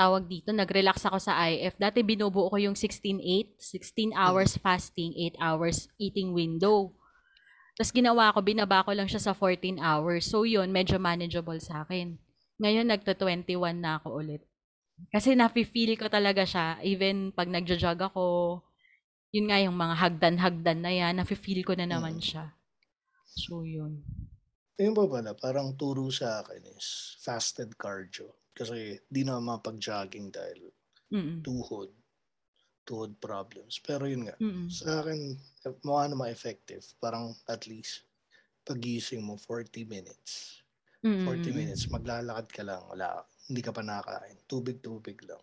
tawag dito, nag-relax ako sa IF. Dati binubuo ko yung 16-8, 16 hours fasting, 8 hours eating window. Tapos ginawa ko, binaba ko lang siya sa 14 hours. So yun, medyo manageable sa akin. Ngayon, nagto-21 na ako ulit. Kasi nafe-feel ko talaga siya. Even pag nagja-jog ako, yun nga yung mga hagdan-hagdan na yan, nafe-feel ko na naman siya. So yun. Ayun pa pala, parang turo sa akin is fasted cardio. Kasi di na mapag-jogging dahil Mm-mm. tuhod. Tuhod problems. Pero yun nga, Mm-mm. sa akin, mukha naman effective. Parang at least, pagising mo 40 minutes. Mm-mm. 40 minutes, maglalakad ka lang. Wala, hindi ka pa nakakain. Tubig-tubig lang.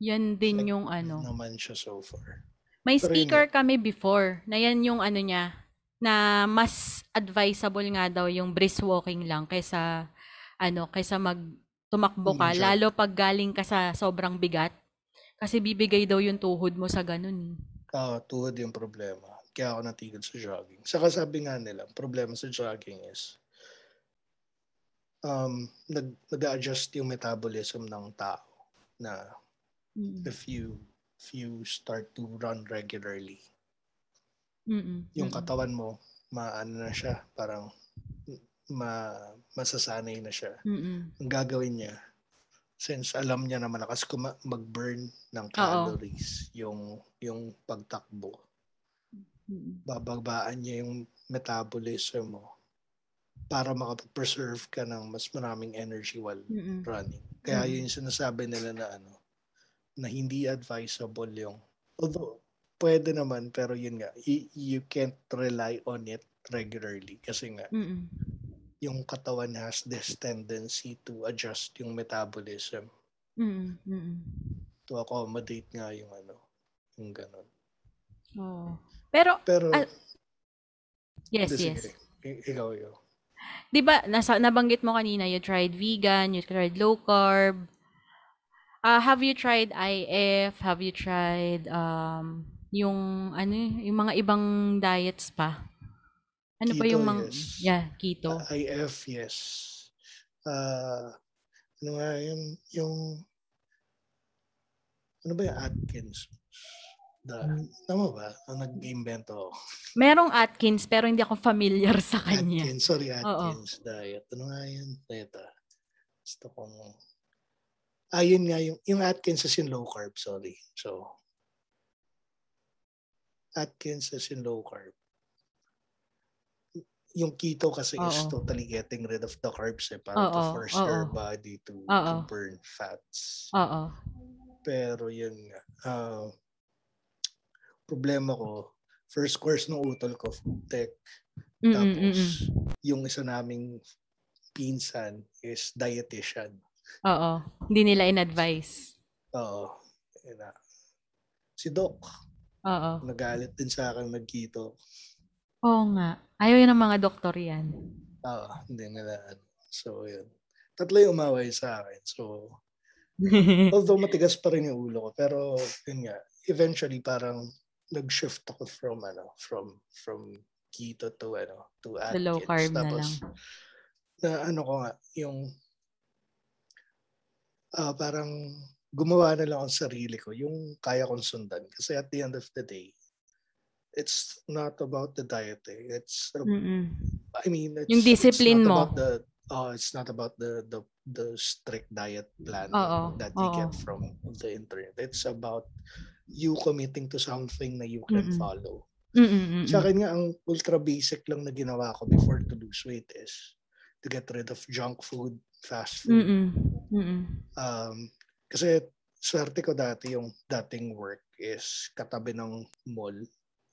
Yan din Effect yung ano. naman siya so far. May Pero speaker yun, kami before na yan yung ano niya, na mas advisable nga daw yung brisk walking lang kaysa ano kaysa mag tumakbo ka, mm, lalo pag galing ka sa sobrang bigat. Kasi bibigay daw yung tuhod mo sa ganun. Oo, uh, tuhod yung problema. Kaya ako natigil sa jogging. Saka sabi nga nila, problema sa jogging is um, nag, nag-adjust yung metabolism ng tao na mm. if you if you start to run regularly, Mm-mm. yung katawan mo, maano na siya, parang ma, masasanay na siya. Mm-mm. Ang gagawin niya, since alam niya na malakas kuma- mag-burn ng calories Oo. yung yung pagtakbo. Mm-mm. Bababaan niya yung metabolism mo para makapag-preserve ka ng mas maraming energy while Mm-mm. running. Kaya Mm-mm. yun yung sinasabi nila na ano, na hindi advisable yung, although pwede naman, pero yun nga, y- you can't rely on it regularly kasi nga, Mm-mm yung katawan has this tendency to adjust yung metabolism. Mm, mm. To accommodate nga yung ano, yung ganun. Oh. Pero, Pero uh, yes, yes. I- ikaw, ikaw. Di ba, nasa, nabanggit mo kanina, you tried vegan, you tried low carb. Uh, have you tried IF? Have you tried um, yung ano, yung mga ibang diets pa? Ano pa yung mga, yes. yeah, keto. Uh, IF, yes. Uh, ano nga yun, yung, ano ba yung Atkins? The, hmm. tama ba? Ang nag-invento Merong Atkins, pero hindi ako familiar sa kanya. Atkins, sorry, Atkins Oo. diet. Ano nga yun? Ito. Gusto kong, ah, yun nga, yung, yung Atkins is in low carb, sorry. So, Atkins is in low carb yung keto kasi Oo. is totally getting rid of the carbs eh, para to force Oo. your body to, to burn fats. Oo. Pero yun nga, uh, problema ko, first course ng utol ko, food tech. Mm-mm, Tapos, mm-mm. yung isa naming pinsan is dietitian. Oo. Hindi nila in-advise. Oo. Si Doc. Oo. Nagalit din sa akin nag-keto. Oo nga. Ayaw yun ng mga doktor yan. Oo, hindi nila. Ano. So, yun. Tatlo yung umaway sa akin. So, although matigas pa rin yung ulo ko, pero yun nga, eventually parang nag-shift ako from ano, from from keto to ano, to The low Atkins. carb na Tapos, lang. na ano ko nga, yung ah parang gumawa na lang sa sarili ko, yung kaya kong sundan. Kasi at the end of the day, it's not about the diet eh. It's, uh. I mean, it's, Yung discipline it's not mo. About the, oh, it's not about the, the, the strict diet plan Oo, that you oo. get from the internet. It's about you committing to something na you can Mm-mm. follow. Mm-mm, Sa akin nga, ang ultra basic lang na ginawa ko before to lose weight is to get rid of junk food, fast food. Mm-mm. Mm-mm. Um, kasi swerte ko dati yung dating work is katabi ng mall.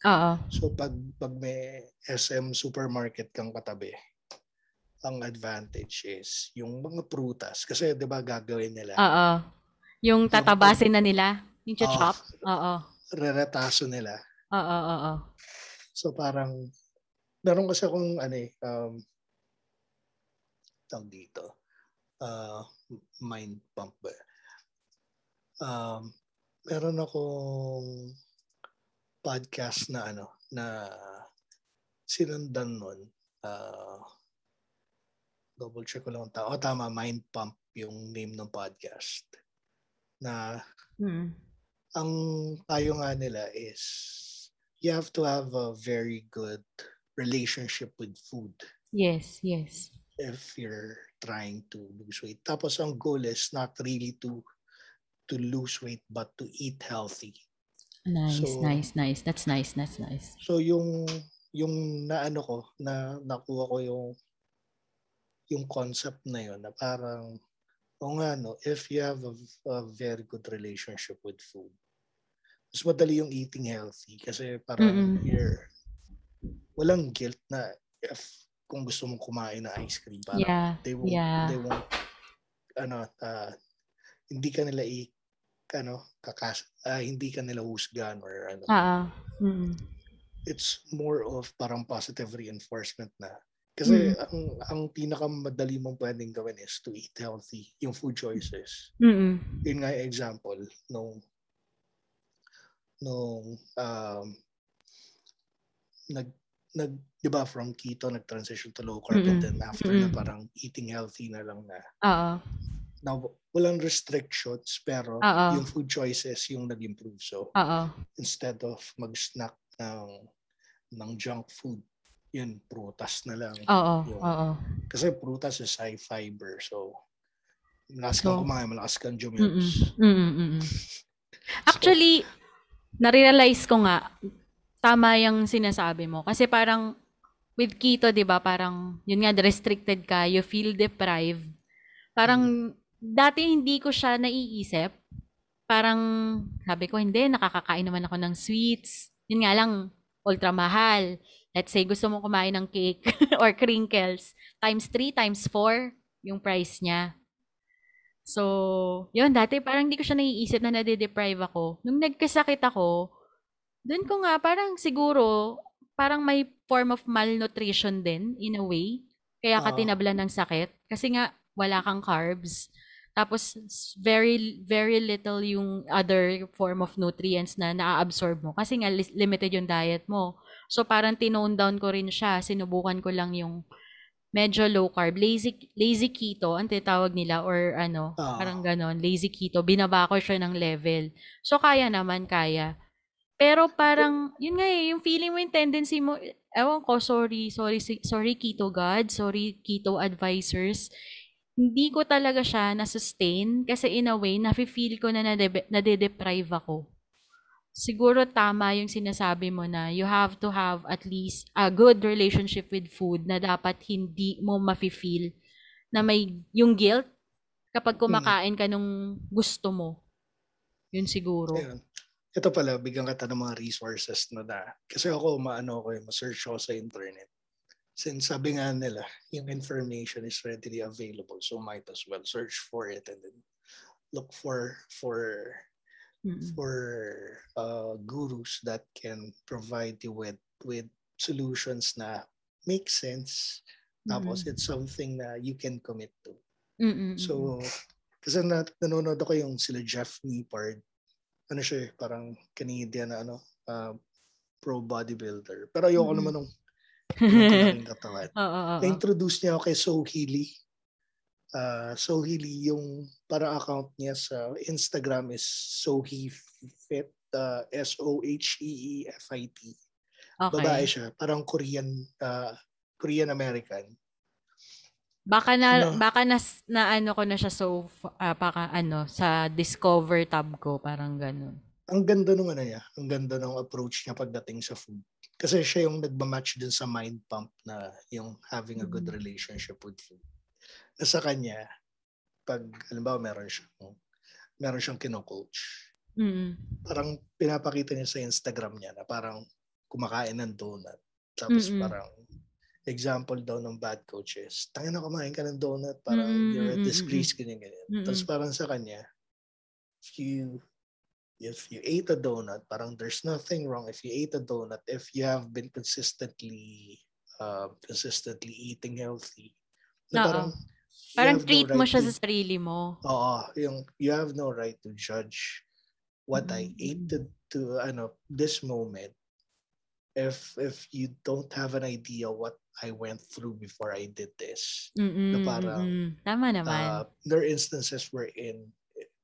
Oo. So pag, pag may SM supermarket kang katabi, ang advantage is yung mga prutas. Kasi di ba gagawin nila? Oo. Yung tatabasin na nila. Yung chop. Oo. Reretaso nila. Oo, oo. So parang, meron kasi akong ano eh, um, tawag dito, uh, mind pump ba? Um, meron akong podcast na ano, na sinundan nun. Uh, double check ko lang. Ta- oh, tama, Mind Pump yung name ng podcast. Na Mm. ang tayo nga nila is you have to have a very good relationship with food Yes, yes. if you're trying to lose weight. Tapos ang goal is not really to to lose weight but to eat healthy. Nice, So- nice, nice. That's nice, that's nice. So yung yung naano ko na nakuha ko yung yung concept na yun na parang o nga no, if you have a, a very good relationship with food, mas madali yung eating healthy kasi parang Mm-mm. you're walang guilt na if kung gusto mong kumain ng ice cream parang Yeah, they won't yeah. they won't ano ah, hindi ka nila i ano kakas ah, hindi ka nila husgan or ano Oo. Mm. it's more of parang positive reinforcement na. Kasi Mm. ang ang pinakamadali mong pwedeng gawin is to eat healthy, yung food choices. Mm. Yun nga yung example nung nung um, nag nag 'di ba from keto nag-transition to low carb and Mm-mm. then after na Mm-mm. parang eating healthy na lang na. Oo. na walang restrictions pero Oo. yung food choices yung nag-improve. So Oo. instead of mag-snack ng ng junk food, yun, prutas na lang. Oo. Yung- Oo. Kasi prutas is high fiber. So, malakas So, kang kumain, malakas kang. Mm-mm. Actually, narealize ko nga, tama yung sinasabi mo. Kasi parang, with keto, di ba, parang, yun nga, restricted ka, you feel deprived. Parang, dati hindi ko siya naiisip. Parang, sabi ko, hindi, nakakakain naman ako ng sweets. Yun nga lang, ultra mahal. Let's say, gusto mo kumain ng cake or crinkles. Times 3, times 4, yung price niya. So, yun, dati parang hindi ko siya naiisip na nade-deprive ako. Nung nagkasakit ako, dun ko nga, parang siguro, parang may form of malnutrition din, in a way. Kaya ka Oo. tinablan ng sakit. Kasi nga, wala kang carbs. Tapos, very, very little yung other form of nutrients na na-absorb mo. Kasi nga, limited yung diet mo. So, parang tinone down ko rin siya. Sinubukan ko lang yung medyo low carb, lazy lazy keto ang tinatawag nila or ano, Ah. parang ganon, lazy keto. Binaba ko siya ng level. So kaya naman, kaya. Pero parang, yun nga eh, yung feeling mo, yung tendency mo, ewan ko, sorry, sorry, sorry keto God, sorry keto advisors. Hindi ko talaga siya na-sustain kasi in a way, nafe-feel ko na nade- nade-deprive ako. Siguro tama yung sinasabi mo na you have to have at least a good relationship with food na dapat hindi mo mafe-feel na may yung guilt kapag kumakain ka nung gusto mo. Yun siguro. Ayun. Ito pala, bigyan kita ng mga resources na na. Kasi ako, maano ko, ma-search ako sa internet. Since sabi nga nila, yung information is readily available. So might as well search for it and then look for for Mm-mm. for uh, gurus that can provide you with with solutions na make sense. Tapos Mm-mm. it's something na you can commit to. Mm-mm. So, kasi na, nanonood ako yung sila Jeff Nippard. Ano siya eh, parang Canadian na ano, uh, pro bodybuilder. Pero ayoko Mm. naman nung nung katawan. Oo, oo, oo. Na-introduce niya ako kay Sohili. Uh, Sohili, yung para account niya sa Instagram is Sohifit, uh, S-O-H-E-E-F-I-T. Babae Okay. siya, parang Korean, uh, Korean American. Baka na No. baka na, na ano ko na siya so ah, baka ano sa discover tab ko parang ganun. Ang ganda nung ano niya, ang ganda ng approach niya pagdating sa food. Kasi siya yung nagmamatch din sa mind pump na yung having a good Mhm. relationship with food. Na sa kanya, pag halimbawa meron siyang meron siyang kino-coach. Mm. Parang pinapakita niya sa Instagram niya na parang kumakain ng donut. Tapos Mm-mm. parang example daw ng bad coaches. Tangin na kumain ka ng donut, parang Mm-mm, you're a disgrace, ganyan, ganyan. Mm-mm. Tapos parang sa kanya, if you if you ate a donut, parang there's nothing wrong if you ate a donut if you have been consistently uh, consistently eating healthy. Na Oo. parang Parang have no treat mo right siya to- sa sarili mo. Oo, yung you have no right to judge what I Mm. ate to, to ano this moment if if you don't have an idea what I went through before I did this. Mm-mm, parang, mm-mm. Tama naman. Uh, there are instances wherein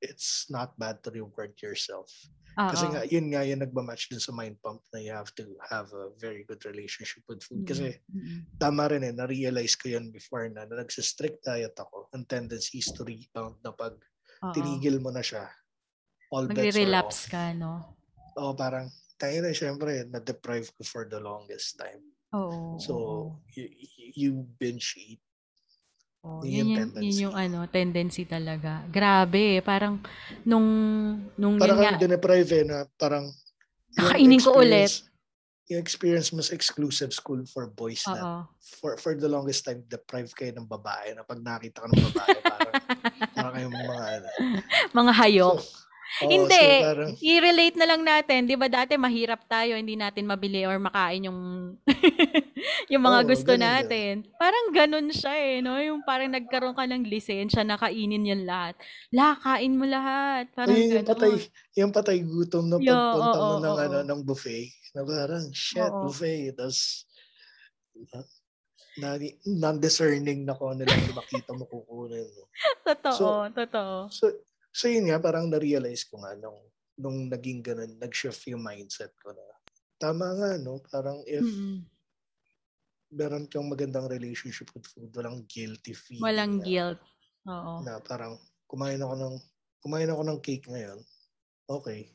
it's not bad to reward yourself. Oo. Kasi nga, yun nga yung nagmamatch din sa mind pump na you have to have a very good relationship with food. Kasi Mm-mm. tama rin eh, na-realize ko yun before na, na nagsistrict diet ako. Ang tendency is to rebound na pag Oo. tinigil mo na siya, all bets are Magre-relapse off. ka, no? Oo, parang, tayo na syempre, na-deprive ko for the longest time. Oo. So, you, you binge eat. Oo, yun yun, yung tendency. yun yung ano, tendency talaga. Grabe, parang nung, nung Parang yun nga, dineprive eh, na parang yung Kakainin ko ulit. Yung experience mo sa exclusive school for boys na oo. for for the longest time deprive kayo ng babae na pag nakita ka ng babae parang parang kayong mga ano. Mga hayok. So, oo, Hindi. so parang I-relate na lang natin, 'di ba dati mahirap tayo, hindi natin mabili or makain yung yung mga Oo, gusto ganun din. natin. Parang ganun siya eh, no? Yung parang nagkaroon ka ng lisensya na kainin yan lahat. La, kain mo lahat. Parang ayun yung ganun. patay yung patay gutom na Yo, pagpunta mo oo, ng oo. ano ng buffet na parang shit Oo. buffet tas na, non-discerning na kung ano lang yung makita mo kukunin mo. Totoo, totoo. So, so yun nga, parang na-realize ko nga nung, nung naging ganun, nag-shift yung mindset ko na tama nga, no? Parang if Mm-mm. Meron kang magandang relationship with food, walang guilty feeling. Walang na, guilt. Oo. Na parang kumain ako ng kumain ako ng cake ngayon. Okay.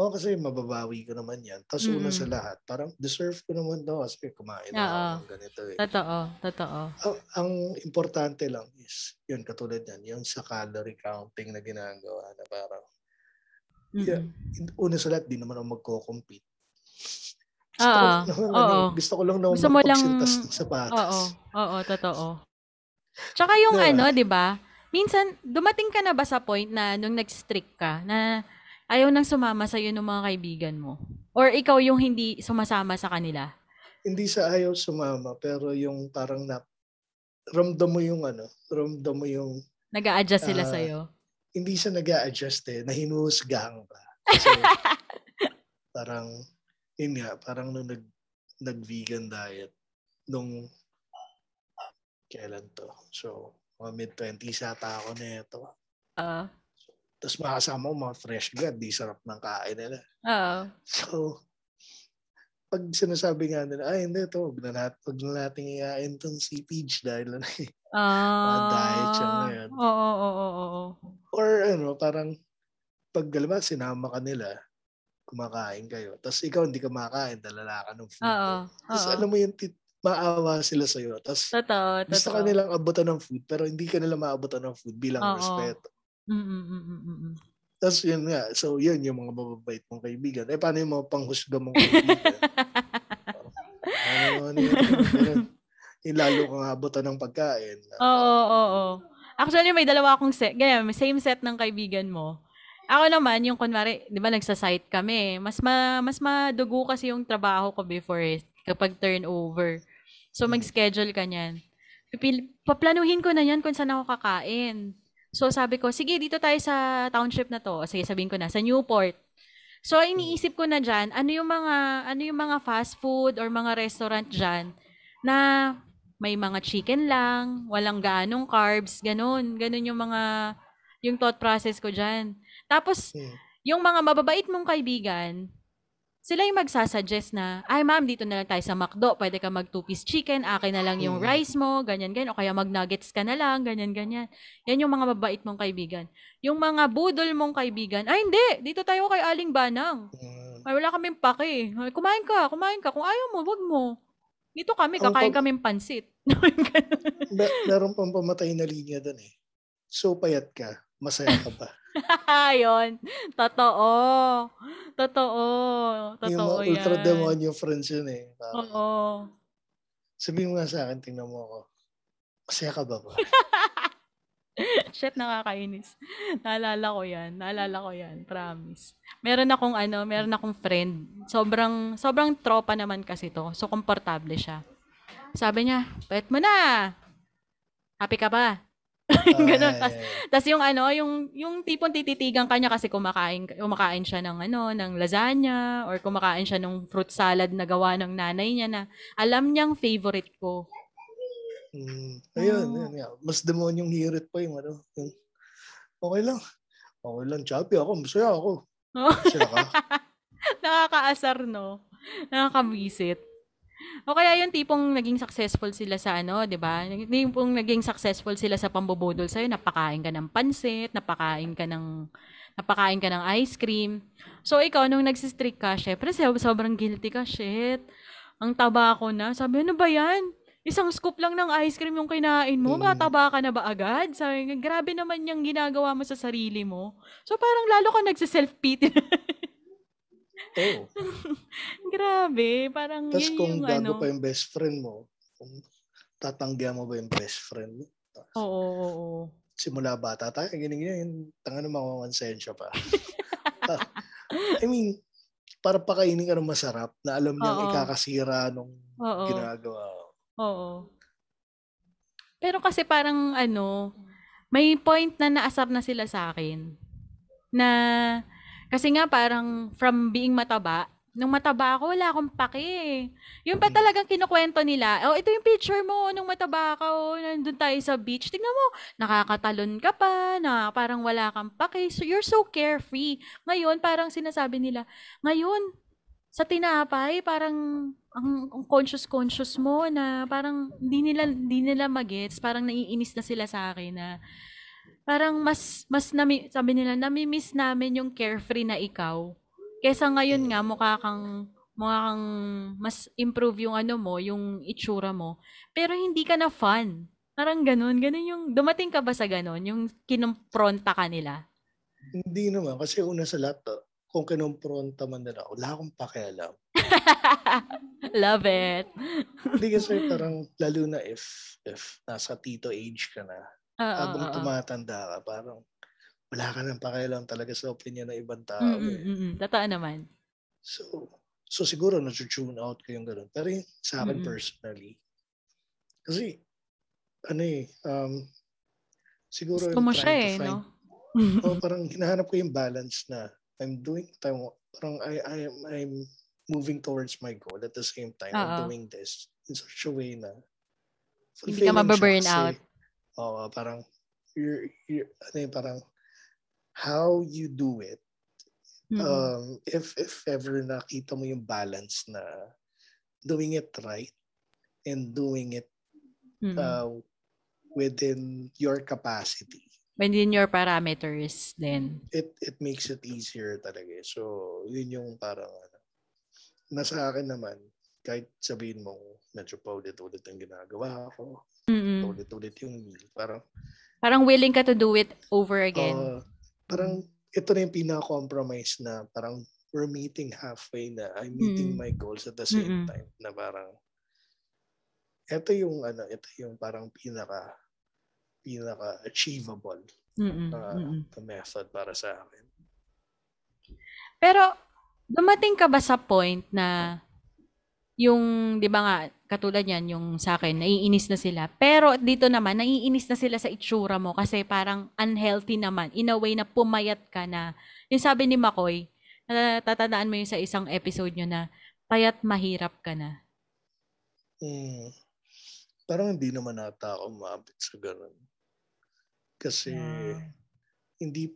Oo, kasi mababawi ko naman yan. Tapos una Mm-mm. sa lahat, parang deserve ko naman daw kasi kumain Oo. ako ng ganito eh. Totoo, totoo. ang, ang importante lang is, yun katulad yan, yun sa calorie counting na ginagawa na parang, Yeah. Mm-mm. una sa lahat, di naman ako magko-compete. Gusto Oo, ko lang naman, ano, oo. gusto ko lang naman Gusto mo lang- ng sapatos. Oo, oo, totoo. Tsaka yung Diba? ano, 'di ba? Minsan dumating ka na ba sa point na nung nag-strict ka na ayaw nang sumama sa ng mga kaibigan mo? Or ikaw yung hindi sumasama sa kanila? Hindi sa ayaw sumama, pero yung parang na, ramdam mo yung ano, ramdam mo yung, Nag-a-adjust sila Ah, sa iyo. hindi siya nag adjust eh, na hinuhusgahan ka. Kasi, parang, yun nga, parang nung nag, nag-vegan diet, nung, kailan to? So, mga mid-20s ata ako na ito. Oo. Tapos makasama ko mga fresh grad, di sarap ng kain nila. Oo. So, pag sinasabi nga nila, ay hindi to, wag na, nat, wag na natin iain tong si Peach dahil ano eh. Ah. diet siya ngayon. Oo, oo, oo, oo. Or ano, parang pag mo, sinama ka nila, kumakain kayo. Tapos ikaw hindi ka makain, dalala ka ng food. Oo. mo. Tapos alam mo yung tit- maawa sila sa'yo. Tapos Totoo, gusto totoo. ka nilang abutan ng food, pero hindi ka nila maabutan ng food bilang Oo. respeto. Mm, mm, mm, mm, mm, mm. Tapos yun nga, so yun yung mga mababait mong kaibigan. Eh paano yung mga panghusga mong kaibigan? ano, ano, yun, ganun. Yung lalo kang abutan ng pagkain. Oo, oo, oo. Actually, may dalawa akong set. Ganyan, same set ng kaibigan mo. Ako naman, yung kunwari, di ba nagsa-site kami, mas ma, mas madugo kasi yung trabaho ko before eh, kapag turnover. So, Mm. mag-schedule ka niyan. Pipil, paplanuhin ko na yan kung saan ako kakain. So, sabi ko, sige, dito tayo sa township na to. Sige, sabihin ko na, sa Newport. So iniisip ko na diyan, ano yung mga ano yung mga fast food or mga restaurant diyan na may mga chicken lang, walang ganong carbs, ganun. Ganun yung mga yung thought process ko diyan. Tapos hmm. yung mga mababait mong kaibigan, sila yung magsasuggest na, ay ma'am, dito na lang tayo sa McDo, pwede ka mag two-piece chicken, akin na lang yung mm. rice mo, ganyan, ganyan, o kaya mag-nuggets ka na lang, ganyan, ganyan. Yan yung mga mabait mong kaibigan. Yung mga budol mong kaibigan, ay hindi, dito tayo kay Aling Banang. Mm. Ay, wala kaming pake. Ay, kumain ka, kumain ka. Kung ayaw mo, wag mo. Dito kami, kakain kaming pansit. Mer- meron pang pamatay na linya doon eh. So, payat ka, masaya ka ba? Yun. Totoo. Totoo. Totoo yung ultra demonyo friends yun eh. Parang, Oo. Sabihin mo nga sa akin, tingnan mo ako. Masaya ka ba ba? Shit, nakakainis. Naalala ko yan. Naalala ko yan. Promise. Meron akong ano, meron akong friend. Sobrang, sobrang tropa naman kasi to. So, komportable siya. Sabi niya, pet mo na. Happy ka ba? Ganun. Tas, tas yung ano, yung yung tipong tititigan kanya kasi kumakain kumakain siya ng ano, ng lasagna or kumakain siya ng fruit salad na gawa ng nanay niya na alam niyang favorite ko. Mm, ayun, oh. yun, yun. Mas demonyong hirit pa yung ano. Yung, okay lang. Okay lang, choppy ako. Masaya ako. Masaya ka. Nakakaasar, no? Nakakabisit. O kaya yung tipong naging successful sila sa ano, 'di ba? Tipong naging successful sila sa pambubudol sa'yo, napakain ka ng pansit, napakain ka ng napakain ka ng ice cream. So ikaw nung nagsistrict ka, syempre sobrang guilty ka, shit. Ang taba ko na. Sabi, ano ba yan? Isang scoop lang ng ice cream yung kinain mo, mm. mataba ka na ba agad? Sabi, grabe naman yung ginagawa mo sa sarili mo. So parang lalo ka nagsiself-pity. Oh. Grabe, parang Tapos yun kung yung gago ano. pa yung best friend mo, kung tatanggihan mo ba yung best friend mo? Oo, oo, oo. Simula bata tayo, ganyan ganyan, tanga na makakonsensya pa. I mean, para pakainin ka ng masarap na alam niyang ikakasira nung oo. ginagawa. Oo. Pero kasi parang ano, may point na naasar na sila sa akin na kasi nga parang from being mataba, nung mataba ako, wala akong pake. Yung pa talagang kinukwento nila, oh, ito yung picture mo nung mataba ka, oh, nandun tayo sa beach. Tingnan mo, nakakatalon ka pa, na parang wala kang pake. So, you're so carefree. Ngayon, parang sinasabi nila, ngayon, sa tinapay, parang ang, ang conscious-conscious mo na parang hindi nila, hindi nila magets, parang naiinis na sila sa akin na parang mas, mas nami, sabi nila, nami-miss namin yung carefree na ikaw. Kesa ngayon nga, mukha kang, mukha kang mas improve yung ano mo, yung itsura mo. Pero hindi ka na fun. Parang ganun. Ganun yung, dumating ka ba sa ganun? Yung kinumpronta ka nila? Hindi naman. Kasi una sa lahat, ah, kung kinumpronta man nila, wala akong pakialam. Love it. Hindi kasi parang, lalo na if, if nasa tito age ka na, habang oo. tumatanda ka, parang wala ka nang pakialam talaga sa opinion ng ibang tao. Mm, eh. Totoo naman. So, so siguro na-tune out ko yung ganun. Pero yung, sa akin mm personally, kasi, ano eh, um, siguro Gusto mo siya eh, find, no? oh, parang hinahanap ko yung balance na I'm doing, time, parang I, I am, I'm moving towards my goal at the same time, Uh-oh. I'm doing this in such a way na hindi ka mababurn out. Oo, parang you're, you're ano yung parang how you do it. Mm-hmm. Um, if if ever nakita mo yung balance na doing it right and doing it mm-hmm. uh, within your capacity. Within your parameters then. It it makes it easier talaga. So, yun yung parang ano. Nasa akin naman, kahit sabihin mo medyo paulit-ulit ang ginagawa ko, Mm. Ulit-ulit yung. Parang, parang willing ka to do it over again. Uh, parang ito na yung pinaka-compromise na parang we're meeting halfway na I'm meeting mm. my goals at the same Mm-mm. time na parang ito yung ano, ito yung parang pinaka pinaka achievable uh, method para sa akin. Pero dumating ka ba sa point na yung 'di ba nga katulad yan, yung sa akin, naiinis na sila. Pero dito naman, naiinis na sila sa itsura mo kasi parang unhealthy naman. In a way na pumayat ka na. Yung sabi ni Makoy, Tatandaan mo yung sa isang episode nyo na payat mahirap ka na. Hmm. Parang hindi naman ata ako maabot sa ganun. Kasi yeah. hindi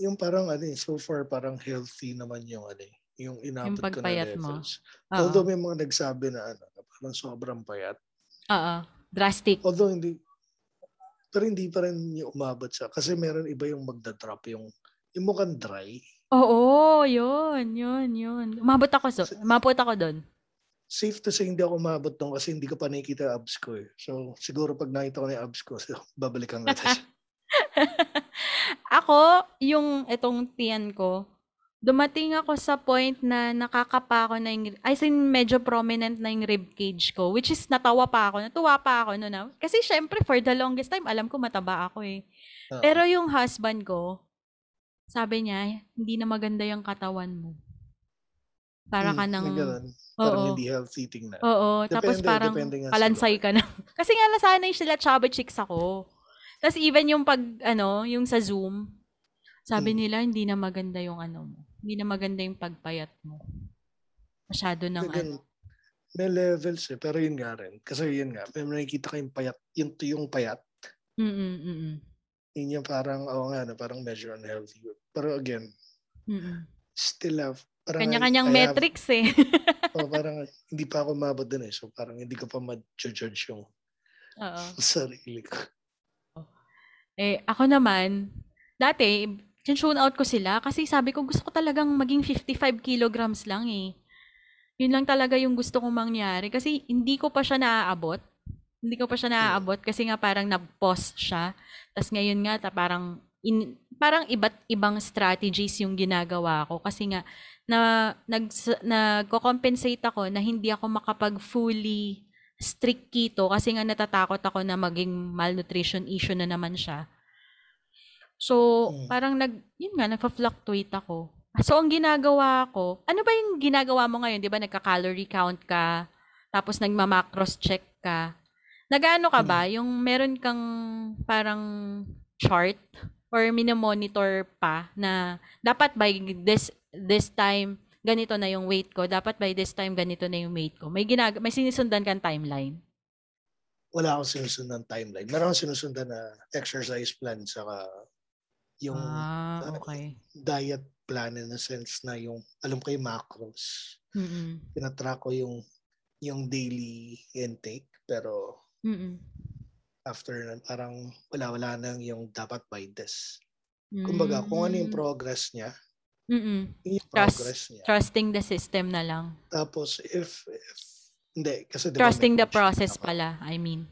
yung parang ano eh, so far parang healthy naman yung ano eh, yung inabot yung ko na levels. Mo. Although may mga nagsabi na ano, parang sobrang payat. Oo. Drastic. Although hindi pero hindi pa rin yung umabot siya. Kasi meron iba yung magda-drop yung yung mukhang dry. Oo, yun, yun, yun. Umabot ako, so, umabot ako doon. Safe to say, hindi ako umabot doon kasi hindi ko pa nakikita abs ko eh. So, siguro pag nakita ko na yung abs ko, so, babalikan natin ako, yung itong tiyan ko, dumating ako sa point na nakakapa ako na yung, I think medyo prominent na yung rib cage ko, which is natawa pa ako, natuwa pa ako no na. Kasi syempre, for the longest time, alam ko mataba ako eh. Uh-huh. Pero yung husband ko, sabi niya, hindi na maganda yung katawan mo. Para hmm, ka nang... Ganun. Parang oo. hindi healthy tingnan. Oo, depende, tapos parang kalansay ka na. Kasi nga nasanay sila chubby chicks ako. Tapos even yung pag, ano, yung sa Zoom, sabi hmm. nila, hindi na maganda yung ano mo. Hindi na maganda yung pagpayat mo. Masyado nang Again, ano. May levels eh, pero yun nga rin. Kasi yun nga, may nakikita kayong payat, yun yung payat. Mm-mm, mm Yun yung parang, oo oh nga, no, parang measure unhealthy. Pero again, Mm-mm. still have, parang Kanya-kanyang I metrics have, eh. oh, parang hindi pa ako mabot dun eh. So parang hindi ko pa ma-judge yung Oo. sarili ko. Eh, ako naman, dati, tune out ko sila kasi sabi ko gusto ko talagang maging 55 kilograms lang eh. Yun lang talaga yung gusto kong mangyari kasi hindi ko pa siya naaabot. Hindi ko pa siya naaabot kasi nga parang nag-pause siya. Tapos ngayon nga ta parang in, parang iba't ibang strategies yung ginagawa ko kasi nga na nag nagko-compensate ako na hindi ako makapag fully strict keto kasi nga natatakot ako na maging malnutrition issue na naman siya. So, hmm. parang nag, yun nga, nagpa-fluctuate ako. So, ang ginagawa ko, ano ba yung ginagawa mo ngayon? Di ba, nagka-calorie count ka, tapos nagma-macros check ka. Nagaano ka ba? Hmm. Yung meron kang parang chart or minomonitor pa na dapat by this this time ganito na yung weight ko. Dapat by this time, ganito na yung weight ko. May, ginag may sinusundan kang timeline? Wala akong sinusundan timeline. Meron akong sinusundan na exercise plan saka yung ah, okay. uh, diet plan in a sense na yung alam ko yung macros. Mm-mm. Pinatrack ko yung yung daily intake pero Mm-mm. after nun, parang wala-wala nang yung dapat by this. Kumbaga, kung ano yung mm. progress niya, Mm. Yung progress niya. Trusting the system na lang. Tapos if, if hindi kasi diba trusting the process ako. pala, I mean.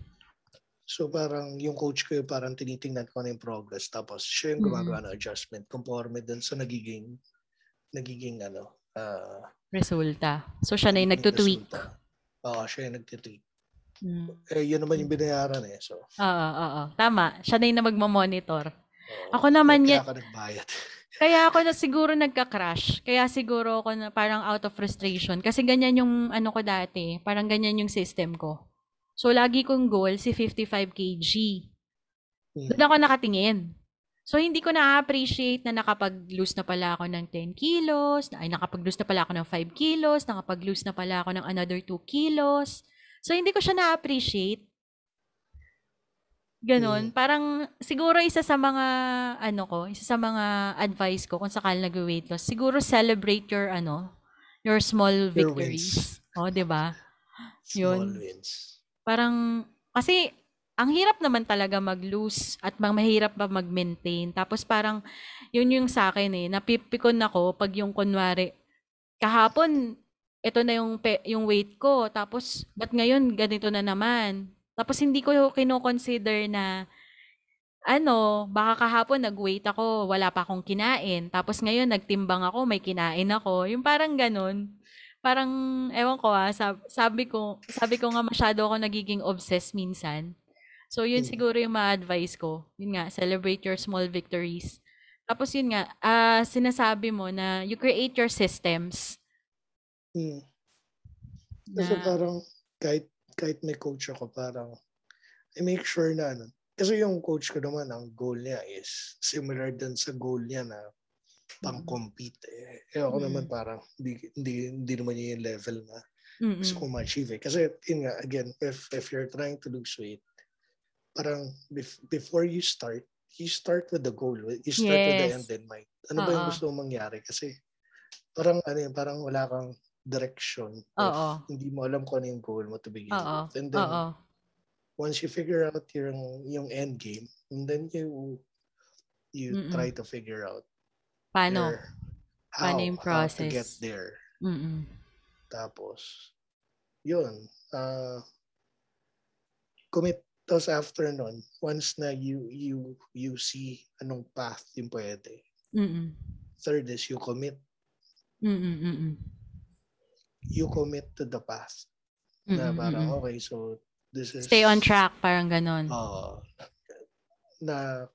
So parang yung coach ko yung parang tinitingnan ko na yung progress tapos siya yung gumagawa mm. ng adjustment conforme dun sa nagiging nagiging ano uh, resulta. So siya na yung nagtutweak. Oo, siya yung nagtutweak. Mm. Eh, yun naman yung binayaran eh. So. Oo, oo, Tama. Siya na yung magmamonitor. Ako naman yan. Kaya ako nagbayad. Kaya ako na siguro nagka-crash. Kaya siguro ako na parang out of frustration. Kasi ganyan yung ano ko dati. Parang ganyan yung system ko. So, lagi kong goal si 55 kg. Hmm. Doon ako nakatingin. So, hindi ko na-appreciate na nakapag-lose na pala ako ng 10 kilos, ay nakapag-lose na pala ako ng 5 kilos, nakapag-lose na pala ako ng another 2 kilos. So, hindi ko siya na-appreciate Ganon. Mm. Parang siguro isa sa mga ano ko, isa sa mga advice ko kung sakali nag-weight loss, siguro celebrate your ano, your small victories. Your oh, 'di ba? Yun. wins. Parang kasi ang hirap naman talaga mag-lose at mang mahirap ba mag-maintain. Tapos parang yun yung sa akin eh, napipikon ako pag yung kunwari kahapon ito na yung yung weight ko tapos ba't ngayon ganito na naman tapos hindi ko kino-consider na ano, baka kahapon nag-wait ako, wala pa akong kinain. Tapos ngayon nagtimbang ako, may kinain ako. Yung parang ganun. Parang ewan ko ah, sab- sabi ko, sabi ko nga masyado ako nagiging obsessed minsan. So yun hmm. siguro yung ma-advise ko. Yun nga, celebrate your small victories. Tapos yun nga, uh, sinasabi mo na you create your systems. Hmm. Kasi na, parang kahit kahit may coach ako, parang I make sure na ano. Kasi yung coach ko naman, ang goal niya is similar din sa goal niya na pang-compete eh. Eh ako Mm. naman parang hindi, hindi, hindi naman yun yung level na Mm-mm. gusto ko ma-achieve eh. Kasi yun nga, again, if, if you're trying to lose weight, parang bef- before you start, you start with the goal. You start with the Yes. end in mind. Ano ba yung Oo. gusto mong mangyari? Kasi parang ano yun, parang wala kang direction. Hindi mo alam kung ano yung goal mo to begin Oo. with. And then, Oo. once you figure out yung, yung end game, and then you you Mm-mm. try to figure out Paano? your- how, Paano yung how to get process? there. Mm-mm. Tapos, yun, uh, commit. Tapos after nun, once na you, you, you see anong path yung pwede. Mm-mm. Third is you commit. Mm-mm. Mm-mm. You commit to the path. Na Mm-mm. parang, Mm-mm. okay, so this is... Stay on track, parang ganon. Oo. na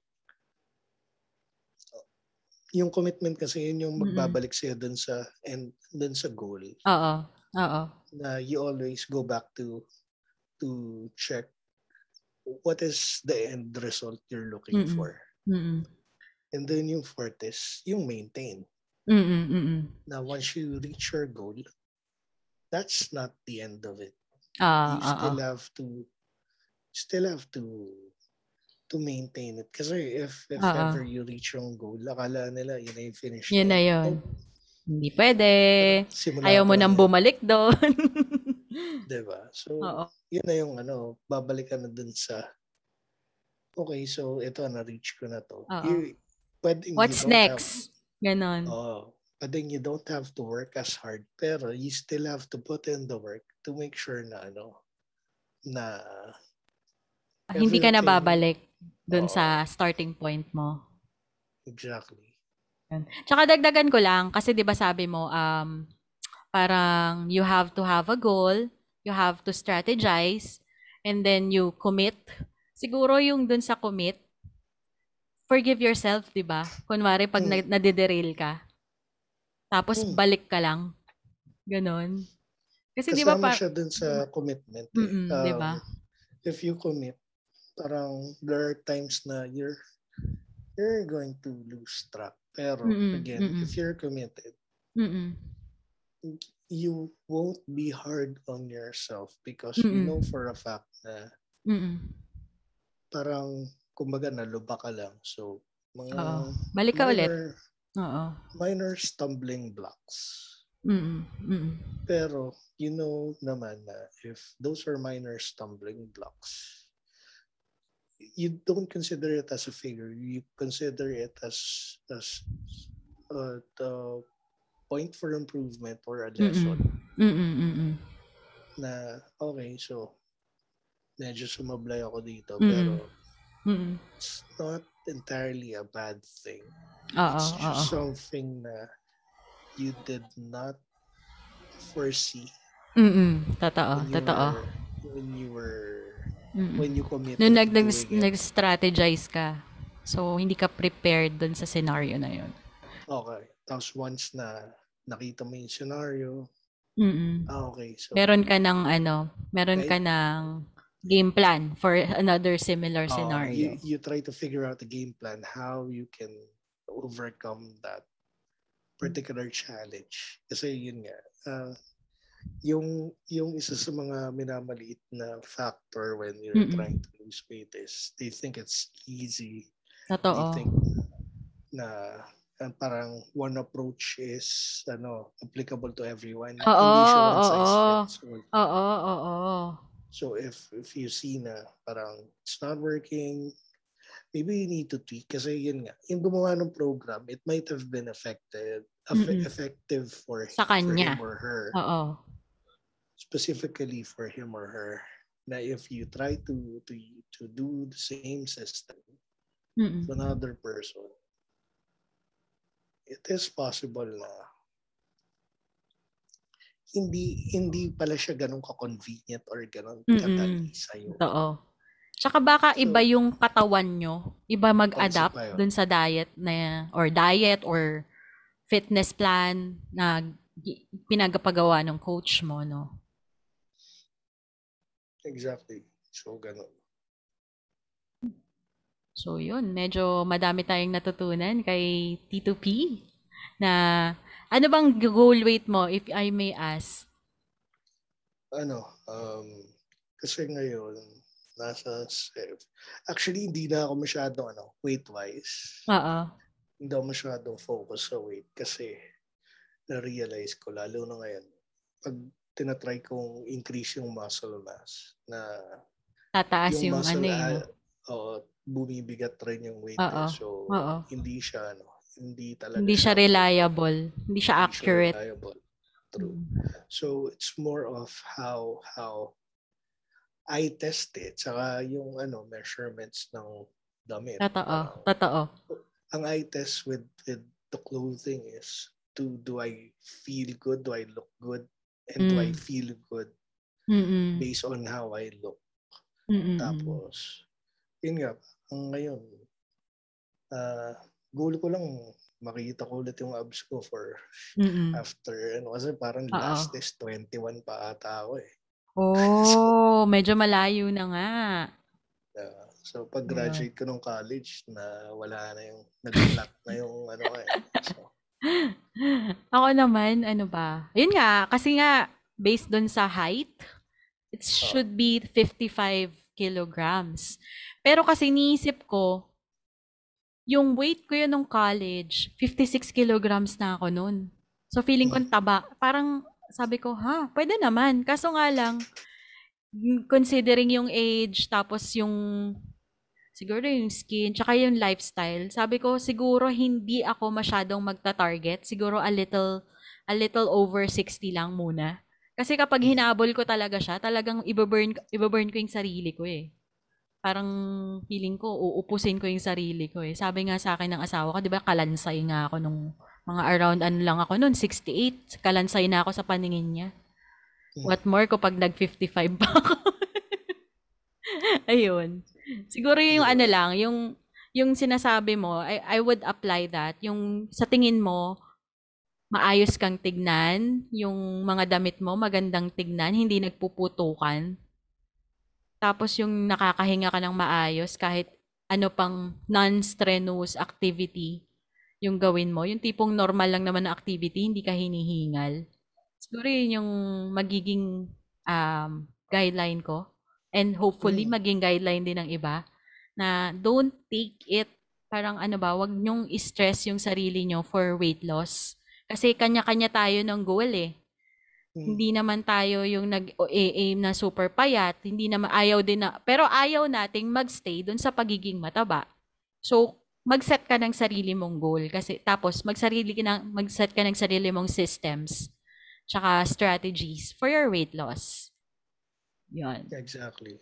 yung commitment kasi yun yung magbabalik sa'yo dun sa and dun sa goal Oo. Oo. na you always go back to to check what is the end result you're looking Mm-mm. for Mm-mm. and then yung fourth is yung maintain Mm-mm. Mm-mm. na once you reach your goal that's not the end of it Ah, you ah, still ah. have to still have to to maintain it kasi if if ah. ever you reach yung goal akala nila yun na yung finish Yun na yun. Nope. Hindi pwede. Simula Ayaw mo nang bumalik doon. diba so Oo. yun na yung ano babalik ka na dun sa okay so ito na reach ko na to Oo. you, pwedeng you What's don't have- next? Ganon. Oo. Pwedeng you don't have to work as hard, pero you still have to put in the work to make sure na ano, na Hindi ka na everything- babalik doon Oo. sa starting point mo. exactly. Yun. Tsaka dagdagan ko lang, kasi di ba sabi mo, um, parang you have to have a goal, you have to strategize, and then you commit. Siguro yung dun sa commit, forgive yourself, di ba? Kunwari, pag Hmm. na- nadiderail ka, tapos Hmm. balik ka lang. Ganon. Kasi di ba Kasama pa... siya dun sa commitment. eh. Mm-mm, di ba? Um, If you commit, parang there are times na you're you're going to lose track. Pero Mm-mm, again, mm-mm. if you're committed, Mm-mm. you won't be hard on yourself because you Mm-mm. know for a fact na Mm-mm. parang kumbaga naluba ka lang. So, mga Oo. Balik ka ulit. minor, Oo. minor stumbling blocks. Mm-mm. Mm-mm. Pero you know naman na if those are minor stumbling blocks, you don't consider it as a failure. You consider it as as uh, the point for improvement or a lesson Mm-mm. Mm-mm. Mm-mm. na okay, so medyo sumablay ako dito Mm. pero Mm-mm. it's not entirely a bad thing. Oo, It's just something na you did not foresee Mm-mm. Totoo, when you totoo. were when you were Mm-mm. when you committed Nung nag, nag, nag-strategize ka, so hindi ka prepared dun sa scenario na yun. Okay. Tapos once na nakita mo yung scenario, Mm-mm. ah okay. So Meron ka ng ano, meron Okay. ka ng game plan for another similar uh, scenario. you, you try to figure out the game plan how you can overcome that particular challenge. Kasi yun nga, uh, yung yung isa sa mga minamaliit na factor when you're Mm-mm. trying to lose weight is they think it's easy Totoo. they think na uh, parang one approach is ano applicable to everyone. Oo, Hindi siya one size oo. fits all. Oo, oo. So if if you see na parang it's not working, maybe you need to tweak kasi yun nga, yung gumawa ng program, it might have been affected eff- Mm-mm. effective for, Sa for kanya. him or her. Oo. Specifically for him or her. Na if you try to to to do the same system Mm-mm. to another person, it is possible na hindi hindi pala siya ganun ka-convenient or ganun kadali sa'yo. Totoo. Tsaka baka So- iba yung katawan nyo, iba mag-adapt dun sa diet na, or diet or fitness plan na pinagpagawa ng coach mo, no? Exactly. So, ganun. So yun, medyo madami tayong natutunan kay Tito P. na ano bang goal weight mo if I may ask? Ano, um, kasi ngayon, nasa. Actually, hindi na ako masyadong ano, weight-wise. Oo. Hindi ako masyadong focus sa weight kasi na-realize ko, lalo na ngayon, pag tinatry kong increase yung muscle mass na Tataas yung, yung muscle, ano yun. Uh, bumibigat rin yung weight. Uh-oh. So, Uh-oh. hindi siya, ano, hindi talaga Hindi siya, reliable. Hindi siya hindi accurate. Siya reliable. True. Mm. So, it's more of how, how I test it. Saka yung, ano, measurements ng damit. Totoo. Uh, Totoo. Ang eye test with, with the clothing is, do, do I feel good? Do I look good? And mm. do I feel good? Mm-mm. Based on how I look. Mm-mm. Tapos, yun nga, ngayon, uh, goal ko lang makita ko ulit yung abs ko for Mm-mm. after ano kasi parang Uh-oh. last is 21 pa ata ako eh. Oh, medyo malayo na nga. Yeah. So pag graduate ko ng college na wala na yung nag-flat na yung ano eh. So, ako naman ano ba? Yun nga kasi nga based dun sa height, it should be 55 kilograms. Pero kasi niisip ko, yung weight ko yun nung college, 56 kilograms na ako noon. So feeling ko taba. Parang sabi ko, ha, pwede naman. Kaso nga lang, considering yung age, tapos yung siguro yung skin, tsaka yung lifestyle, sabi ko, siguro hindi ako masyadong magta-target. Siguro a little, a little over 60 lang muna. Kasi kapag hinabol ko talaga siya, talagang ibaburn, ibaburn ko yung sarili ko eh parang feeling ko, uupusin ko yung sarili ko eh. Sabi nga sa akin ng asawa ko, di ba, kalansay nga ako nung mga around ano lang ako noon, 68. Kalansay na ako sa paningin niya. What more kapag nag-55 pa ako. Ayun. Siguro yung ano lang, yung yung sinasabi mo, I, I would apply that. Yung sa tingin mo, maayos kang tignan, yung mga damit mo magandang tignan, hindi nagpuputukan tapos yung nakakahinga ka ng maayos kahit ano pang non-strenuous activity yung gawin mo. Yung tipong normal lang naman na activity, hindi ka hinihingal. Siguro yun yung magiging um, guideline ko. And hopefully, mm. maging guideline din ng iba na don't take it parang ano ba, wag nyong stress yung sarili nyo for weight loss. Kasi kanya-kanya tayo ng goal eh. Hmm. Hindi naman tayo yung nag-aim na super payat, hindi naman ayaw din na, pero ayaw nating magstay dun sa pagiging mataba. So, mag-set ka ng sarili mong goal kasi tapos magsarili ka ng mag-set ka ng sarili mong systems tsaka strategies for your weight loss. Yan. Exactly.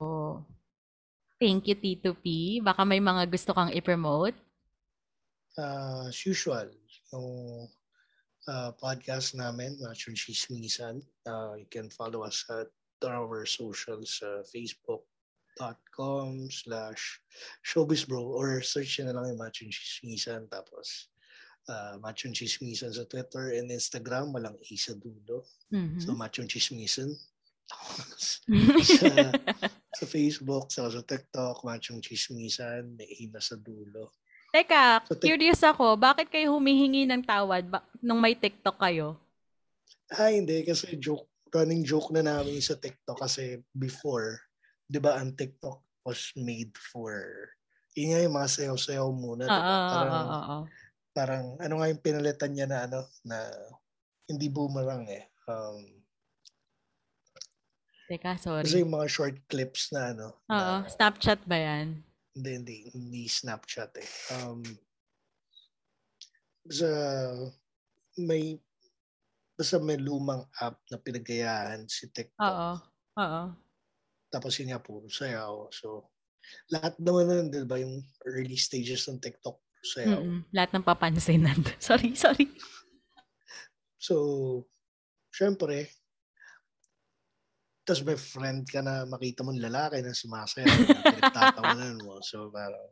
Oh. Thank you, Tito P. Baka may mga gusto kang i-promote? Uh, as usual, yung uh, podcast namin, Macho Chismisan. Uh, you can follow us at our socials, uh, facebook.com slash showbizbro or search na lang yung Macho Chismisan. Tapos, uh, Macho Chismisan sa Twitter and Instagram, walang A sa dulo. Mm-hmm. So, Macho Chismisan. sa, sa Facebook, sa, sa TikTok, Machong Chismisan, may A na sa dulo. Teka, so, curious ako, bakit kayo humihingi ng tawad ba- nung may TikTok kayo? Ah, hindi. Kasi joke, running joke na namin sa TikTok kasi before, di ba ang TikTok was made for, yun nga yung mga sayaw-sayaw muna. Uh, uh, uh, parang, ano nga yung pinalitan niya na ano, na hindi boomerang eh. Um, Teka, sorry. Kasi yung mga short clips na ano. Oo, na, Snapchat ba yan? Hindi, hindi. Hindi Snapchat eh. Um, sa may basta may lumang app na pinagayahan si TikTok. Oo. Oo. Tapos yun nga puro sayaw. So, lahat naman nun, di ba, yung early stages ng TikTok, sayaw. Mm-mm. Lahat ng papansin nandun. sorry, sorry. So, syempre, tapos may friend ka na makita mong lalaki na sumasayaw na pinagtatawanan mo. So parang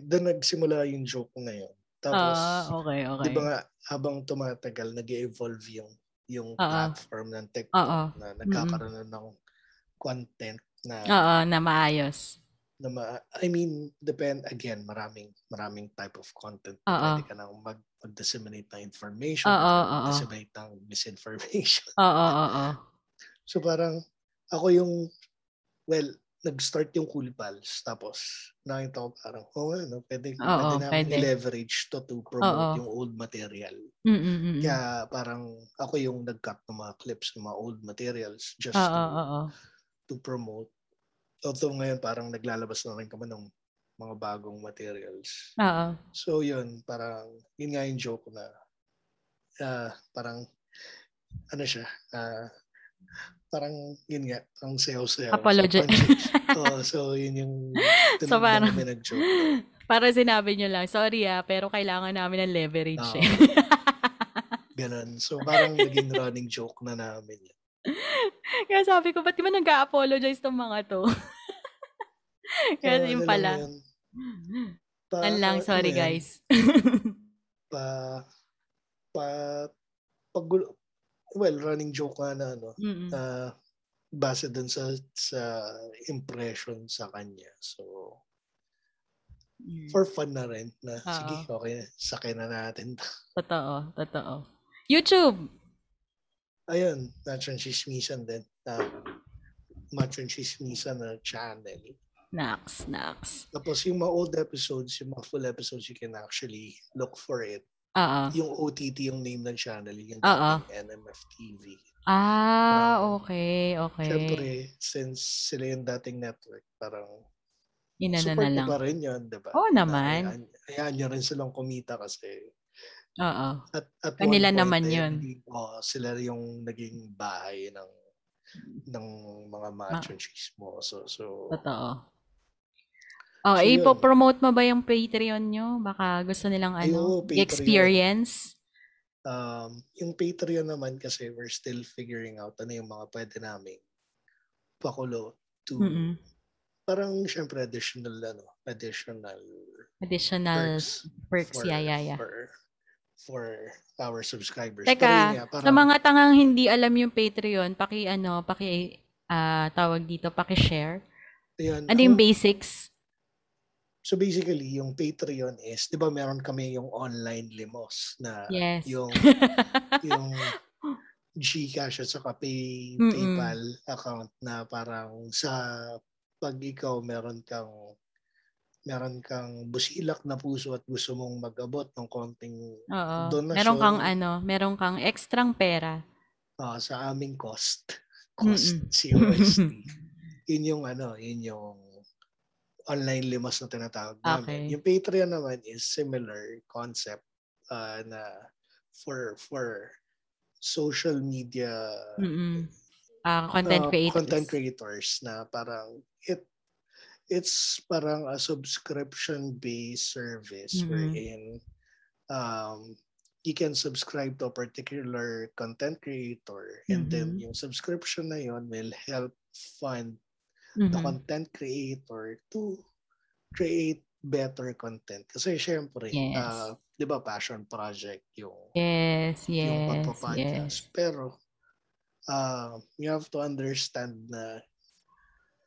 doon nagsimula yung joke na yun. Tapos, uh, okay, okay. di ba nga, habang tumatagal, nag evolve yung, yung uh-uh. platform ng TikTok Uh-oh. na nagkakaroon mm-hmm. ng content na Oo, na maayos. Na ma- I mean, depend again, maraming maraming type of content. Oo. Pwede ka nang mag, mag-disseminate ng information, mag-disseminate ng misinformation. Oo, oo. So parang ako yung well, nag-start yung Cool Pals tapos nakita ko parang oh ano, pwede, Oo, pwede namin pwede. i-leverage to to promote Oo. yung old material. Mm, mm, mm. Kaya parang ako yung nag-cut ng mga clips ng mga old materials just Oo, to, oo. to promote. Although ngayon parang naglalabas na rin kami ng mga bagong materials. Oo. So yun, parang yun nga yung joke na ah, parang ano siya, ah, parang yun nga, ang sayaw-sayaw. Apology. So. Oo, so yun yung So, doon parang- kami nag-joke. Para sinabi nyo lang, sorry ah, pero kailangan namin ng leverage Oo. eh. Ganun. So parang naging running joke na namin. yun. Kaya sabi ko, ba't di ba nag-apologize tong mga to? Kaya So, yun ano lang pala. yun, pa, Yan lang, ano sorry yan, guys. Pa, pa, pag, well, running joke nga na ano, uh, base dun sa sa impression sa kanya. So, Mm. for fun na rin na Oo. sige, okay, sakay na natin. Totoo, totoo. YouTube! Ayun, Macho and Chismisan din. Uh, Macho and Chismisan na channel. Nax, nax. Tapos yung mga old episodes, yung mga full episodes, you can actually look for it. Oo. Yung OTT yung name ng channel, yung NMF TV. Ah, Um, okay, okay. Siyempre, since sila yung dating network, parang support na mo lang. pa rin yun, di ba? Oo Na naman. Hayaan, hayaan nyo rin silang kumita kasi Oo. at, at Kanila point, naman eh, yun. oh, sila yung naging bahay ng ng mga macho chismoso. So, Totoo. Oh, So, ipo-promote mo ba yung Patreon nyo? Baka gusto nilang ano, Patreon. experience? um, yung Patreon naman kasi we're still figuring out ano yung mga pwede namin pakulo to Mm-mm. parang syempre additional ano additional Additional perks perks, for, yeah, yeah, yeah. for for our subscribers. Teka, nga, sa parang- mga tangang hindi alam yung Patreon, paki ano, paki ah, tawag dito, paki-share. yun, Ano yung ang- basics? So basically, yung Patreon is, di ba meron kami yung online limos na Yes. yung yung Gcash at saka pay, Mm-mm. PayPal account na parang sa pag ikaw meron kang meron kang busilak na puso at gusto mong mag-abot ng konting Oo. donasyon. Meron kang ano, meron kang ekstrang pera. ah, sa aming cost cost Mm-mm. COST yun yung ano yun yung online limos na tinatawag namin Okay. yung Patreon naman is similar concept ah, na for for social media Mm-mm. Ah, content uh, creators. content creators na parang it it's parang a subscription based service Mhm. wherein um you can subscribe to a particular content creator and then Mhm. yung subscription na yon will help fund the Mhm. content creator to create better content kasi syempre Yes. uh, 'di ba passion project yung Yes, yung yes, pagpa-podcast. yes. Pero, uh, you have to understand na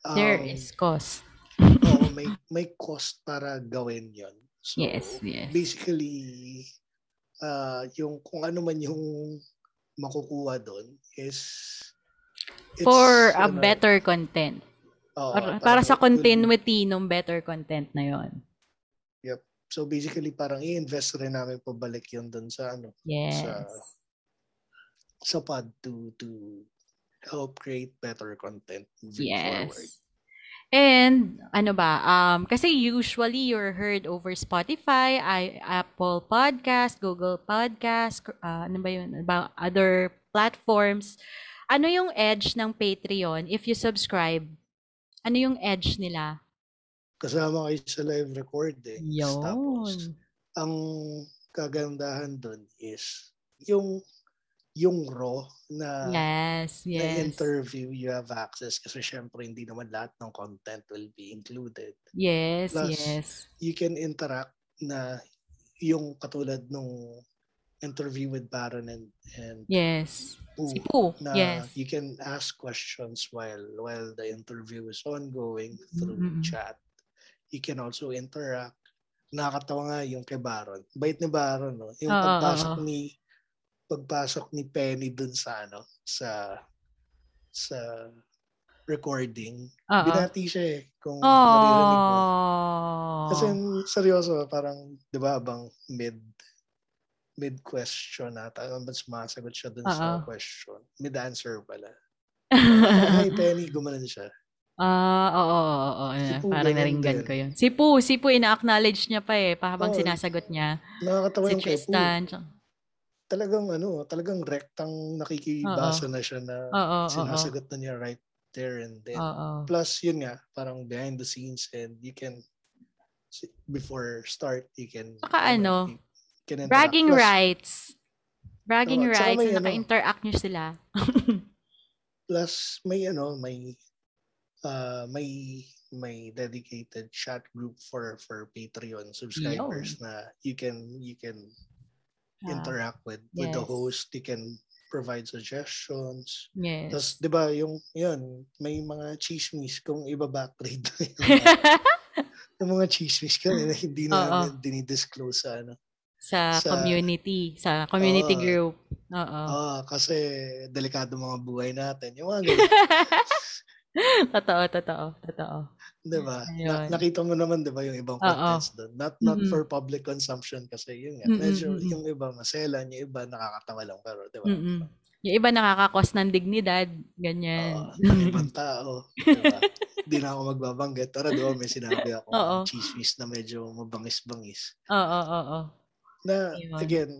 um, There is cost. oo, may, may cost para gawin yon So, Yes, yes. basically, uh, yung kung ano man yung makukuha doon is For a ano, better content. Oo, Para, para sa continuity ng better content na yon. So basically, parang i-invest rin namin pabalik yun doon sa ano, Yes. sa pod to to help create better content moving forward. Yes. And ano ba, um, kasi usually you're heard over Spotify, I, Apple Podcast, Google Podcast, uh, ano ba yun, ba, other platforms. Ano yung edge ng Patreon if you subscribe? Ano yung edge nila? Kasama kayo sa live record eh. Tapos, Yun. ang kagandahan doon is yung yung raw na, Yes, na yes. interview you have access kasi syempre hindi naman lahat ng content will be included. Yes, Plus, yes. You can interact na yung katulad nung interview with Baron and, and Yes. Pooh, Si Pooh, na yes. you can ask questions while while the interview is ongoing through Mm-mm. chat. you can also interact. Nakakatawa nga yung kay Baron. Bait ni Baron, no? Yung Oo, pagpasok oo. ni pagpasok ni Penny dun sa ano, sa sa recording. Oo. Binati siya eh, kung naririnig mo. Oh. Kasi seryoso, parang, di ba, abang mid mid question ata, but sumasagot siya dun sa Oo. question. Mid answer pala. Hi, Penny, gumanon siya. Ah, oo, oo, oo. Si Poo, Parang naringgan din. ko yun. Si Poo, si Poo, ina-acknowledge niya pa eh, pa habang Oo. sinasagot niya. Nakakatawa Si yung kay Poo. Tristan. Talagang ano, talagang rektang nakikibasa na siya na Oo, oo, sinasagot na niya right there and then. Oo. Plus, yun nga, parang behind the scenes and you can, before start, you can, Saka ano, interact. Bragging Plus, rights. Bragging tsaka rights may na ano. naka-interact niyo sila. Plus, may ano, may, uh, may, may dedicated chat group for for Patreon subscribers na you can you can Ah, interact with with the host you can provide suggestions yes. Tapos, di ba, yung, yun, may mga chismis kung iba backgrade yung, mga chismis ka na hindi na dinidisclose sa ano. Sa, sa- community, sa community Oo. group. Oo. Ah, kasi delikado mga buhay natin. Yung mga totoo, totoo, totoo. di ba? Na, nakita mo naman, di ba, yung ibang contents doon. Not, not Mm-mm. for public consumption kasi yun nga. Medyo, mm-mm. yung iba maselan, yung iba nakakatawa lang. Pero, di ba? Mm-mm. Yung iba nakakakos ng dignidad, ganyan. Oo, ng ibang tao. Diba? Hindi na ako magbabanggit. Pero di ba may sinabi ako Oo. chismis na medyo mabangis-bangis. Oo, oo, oo. Na, Ayun. again,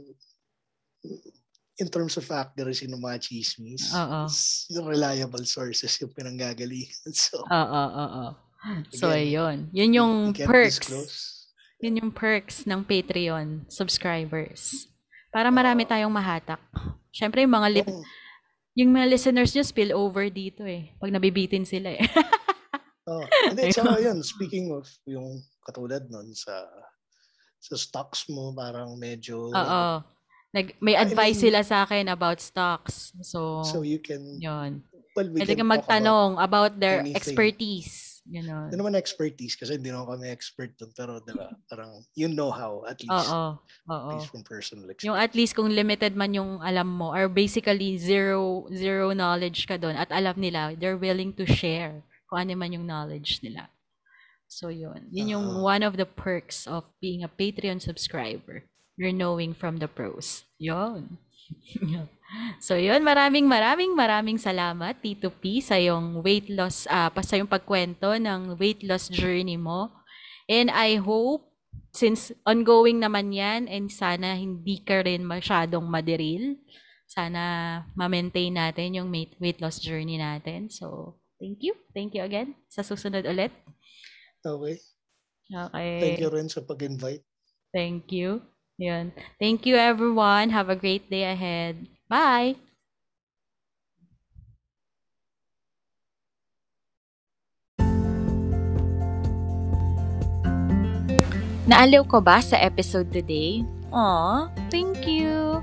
in terms of accuracy ng mga chismis, s- yung reliable sources yung pinanggagalingan. So, Oo, oo. So, ayun. Yun yung perks. disclose. Yun yung perks ng Patreon subscribers. Para marami tayong mahatak. Siyempre, yung mga, lip, yung mga listeners nyo spill over dito eh. Pag nabibitin sila eh. Oh. And then, saka yun, speaking of yung katulad nun sa sa stocks mo, parang medyo Oo. Nag, may I advice mean- sila sa akin about stocks. So, so you can yun. well we Pwede can ka talk about magtanong about, their anything. expertise. Ganon. Hindi naman expertise kasi hindi naman kami expert dun pero diba, parang you know how at least Oo. Oo. based from personal experience. Yung at least kung limited man yung alam mo or basically zero zero knowledge ka doon at alam nila, they're willing to share kung ano man yung knowledge nila. So yun. Yun yung Oo. one of the perks of being a Patreon subscriber. You're knowing from the pros. Yun. so yun, maraming maraming maraming salamat Tito P sa yung weight loss pa sa yung pagkwento ng weight loss journey mo. And I hope since ongoing naman yan and sana hindi ka rin masyadong maderil. Sana ma-maintain natin yung weight loss journey natin. So, thank you. Thank you again. Sa susunod ulit. Okay. Okay. Thank you rin sa pag-invite. Thank you. Yun. Thank you everyone. Have a great day ahead. Bye! Naaliw ko ba sa episode today? Aw, thank you!